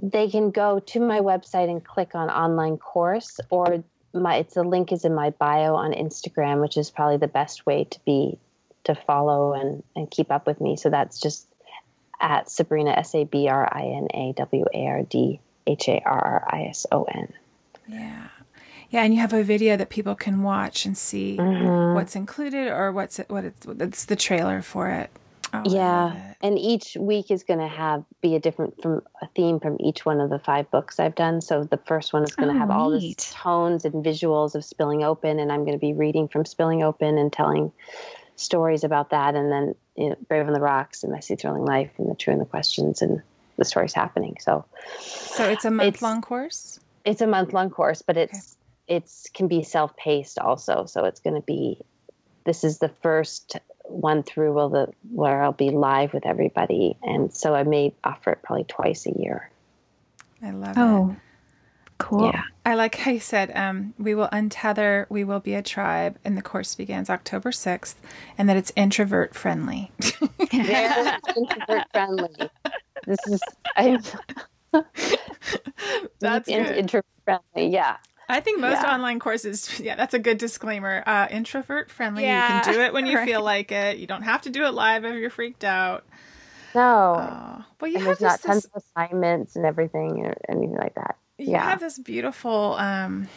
They can go to my website and click on online course or my it's the link is in my bio on Instagram, which is probably the best way to be to follow and, and keep up with me. So that's just at Sabrina S A B R I N A W A R D H A R R I S O N. yeah yeah and you have a video that people can watch and see Mm-hmm. what's included or what's it what it's it's the trailer for it Oh, yeah and each week is going to have be a different from a theme from each one of the five books i've done. So the first one is going to Oh, have all the tones and visuals of spilling open and i'm going to be reading from spilling open and telling stories about that and then you know, brave on the rocks and messy thrilling life and the true and the questions and the stories happening. So So it's a month long course? it's a month long course but it's it's can be self-paced also. So it's going to be this is the first one through will the where i'll be live with everybody and so i may offer it probably twice a year I love it. Oh, cool. yeah I like how you said, um, we will untether, we will be a tribe, and the course begins October 6th, and that it's introvert friendly. very introvert friendly this is i'm That's in- introvert friendly yeah I think most Yeah. online courses, yeah, that's a good disclaimer. Uh, introvert friendly. You can do it when you right. feel like it. You don't have to do it live if you're freaked out. no Oh, well, you and have there's this, not tons this, of assignments and everything or anything like that you yeah have this beautiful um,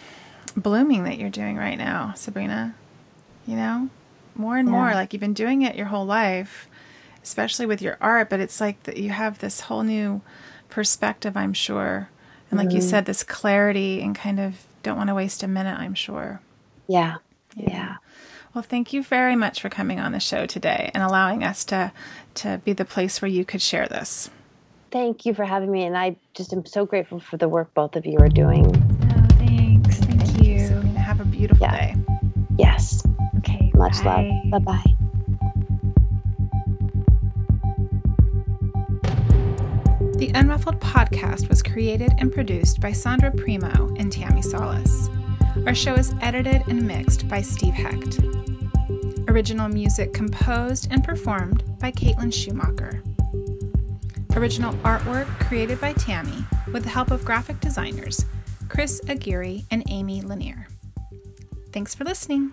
blooming that you're doing right now, Sabrina. You know, more and more. Like you've been doing it your whole life, especially with your art. But it's like that you have this whole new perspective, I'm sure, and like Mm-hmm. you said, this clarity and kind of don't want to waste a minute. I'm sure. yeah yeah Well, thank you very much for coming on the show today and allowing us to to be the place where you could share this. thank you for having me and i just am so grateful for the work both of you are doing Oh, thanks. Thank you. Sabrina, have a beautiful Yeah. day. yes Okay. much love. bye. love bye The Unruffled podcast was created and produced by Sondra Primeau and Tammi Salas. Our show is edited and mixed by Steve Hecht. Original music composed and performed by Caitlin Schumacher. Original artwork created by Tammi with the help of graphic designers Chris Aguirre and Amy Lanier. Thanks for listening.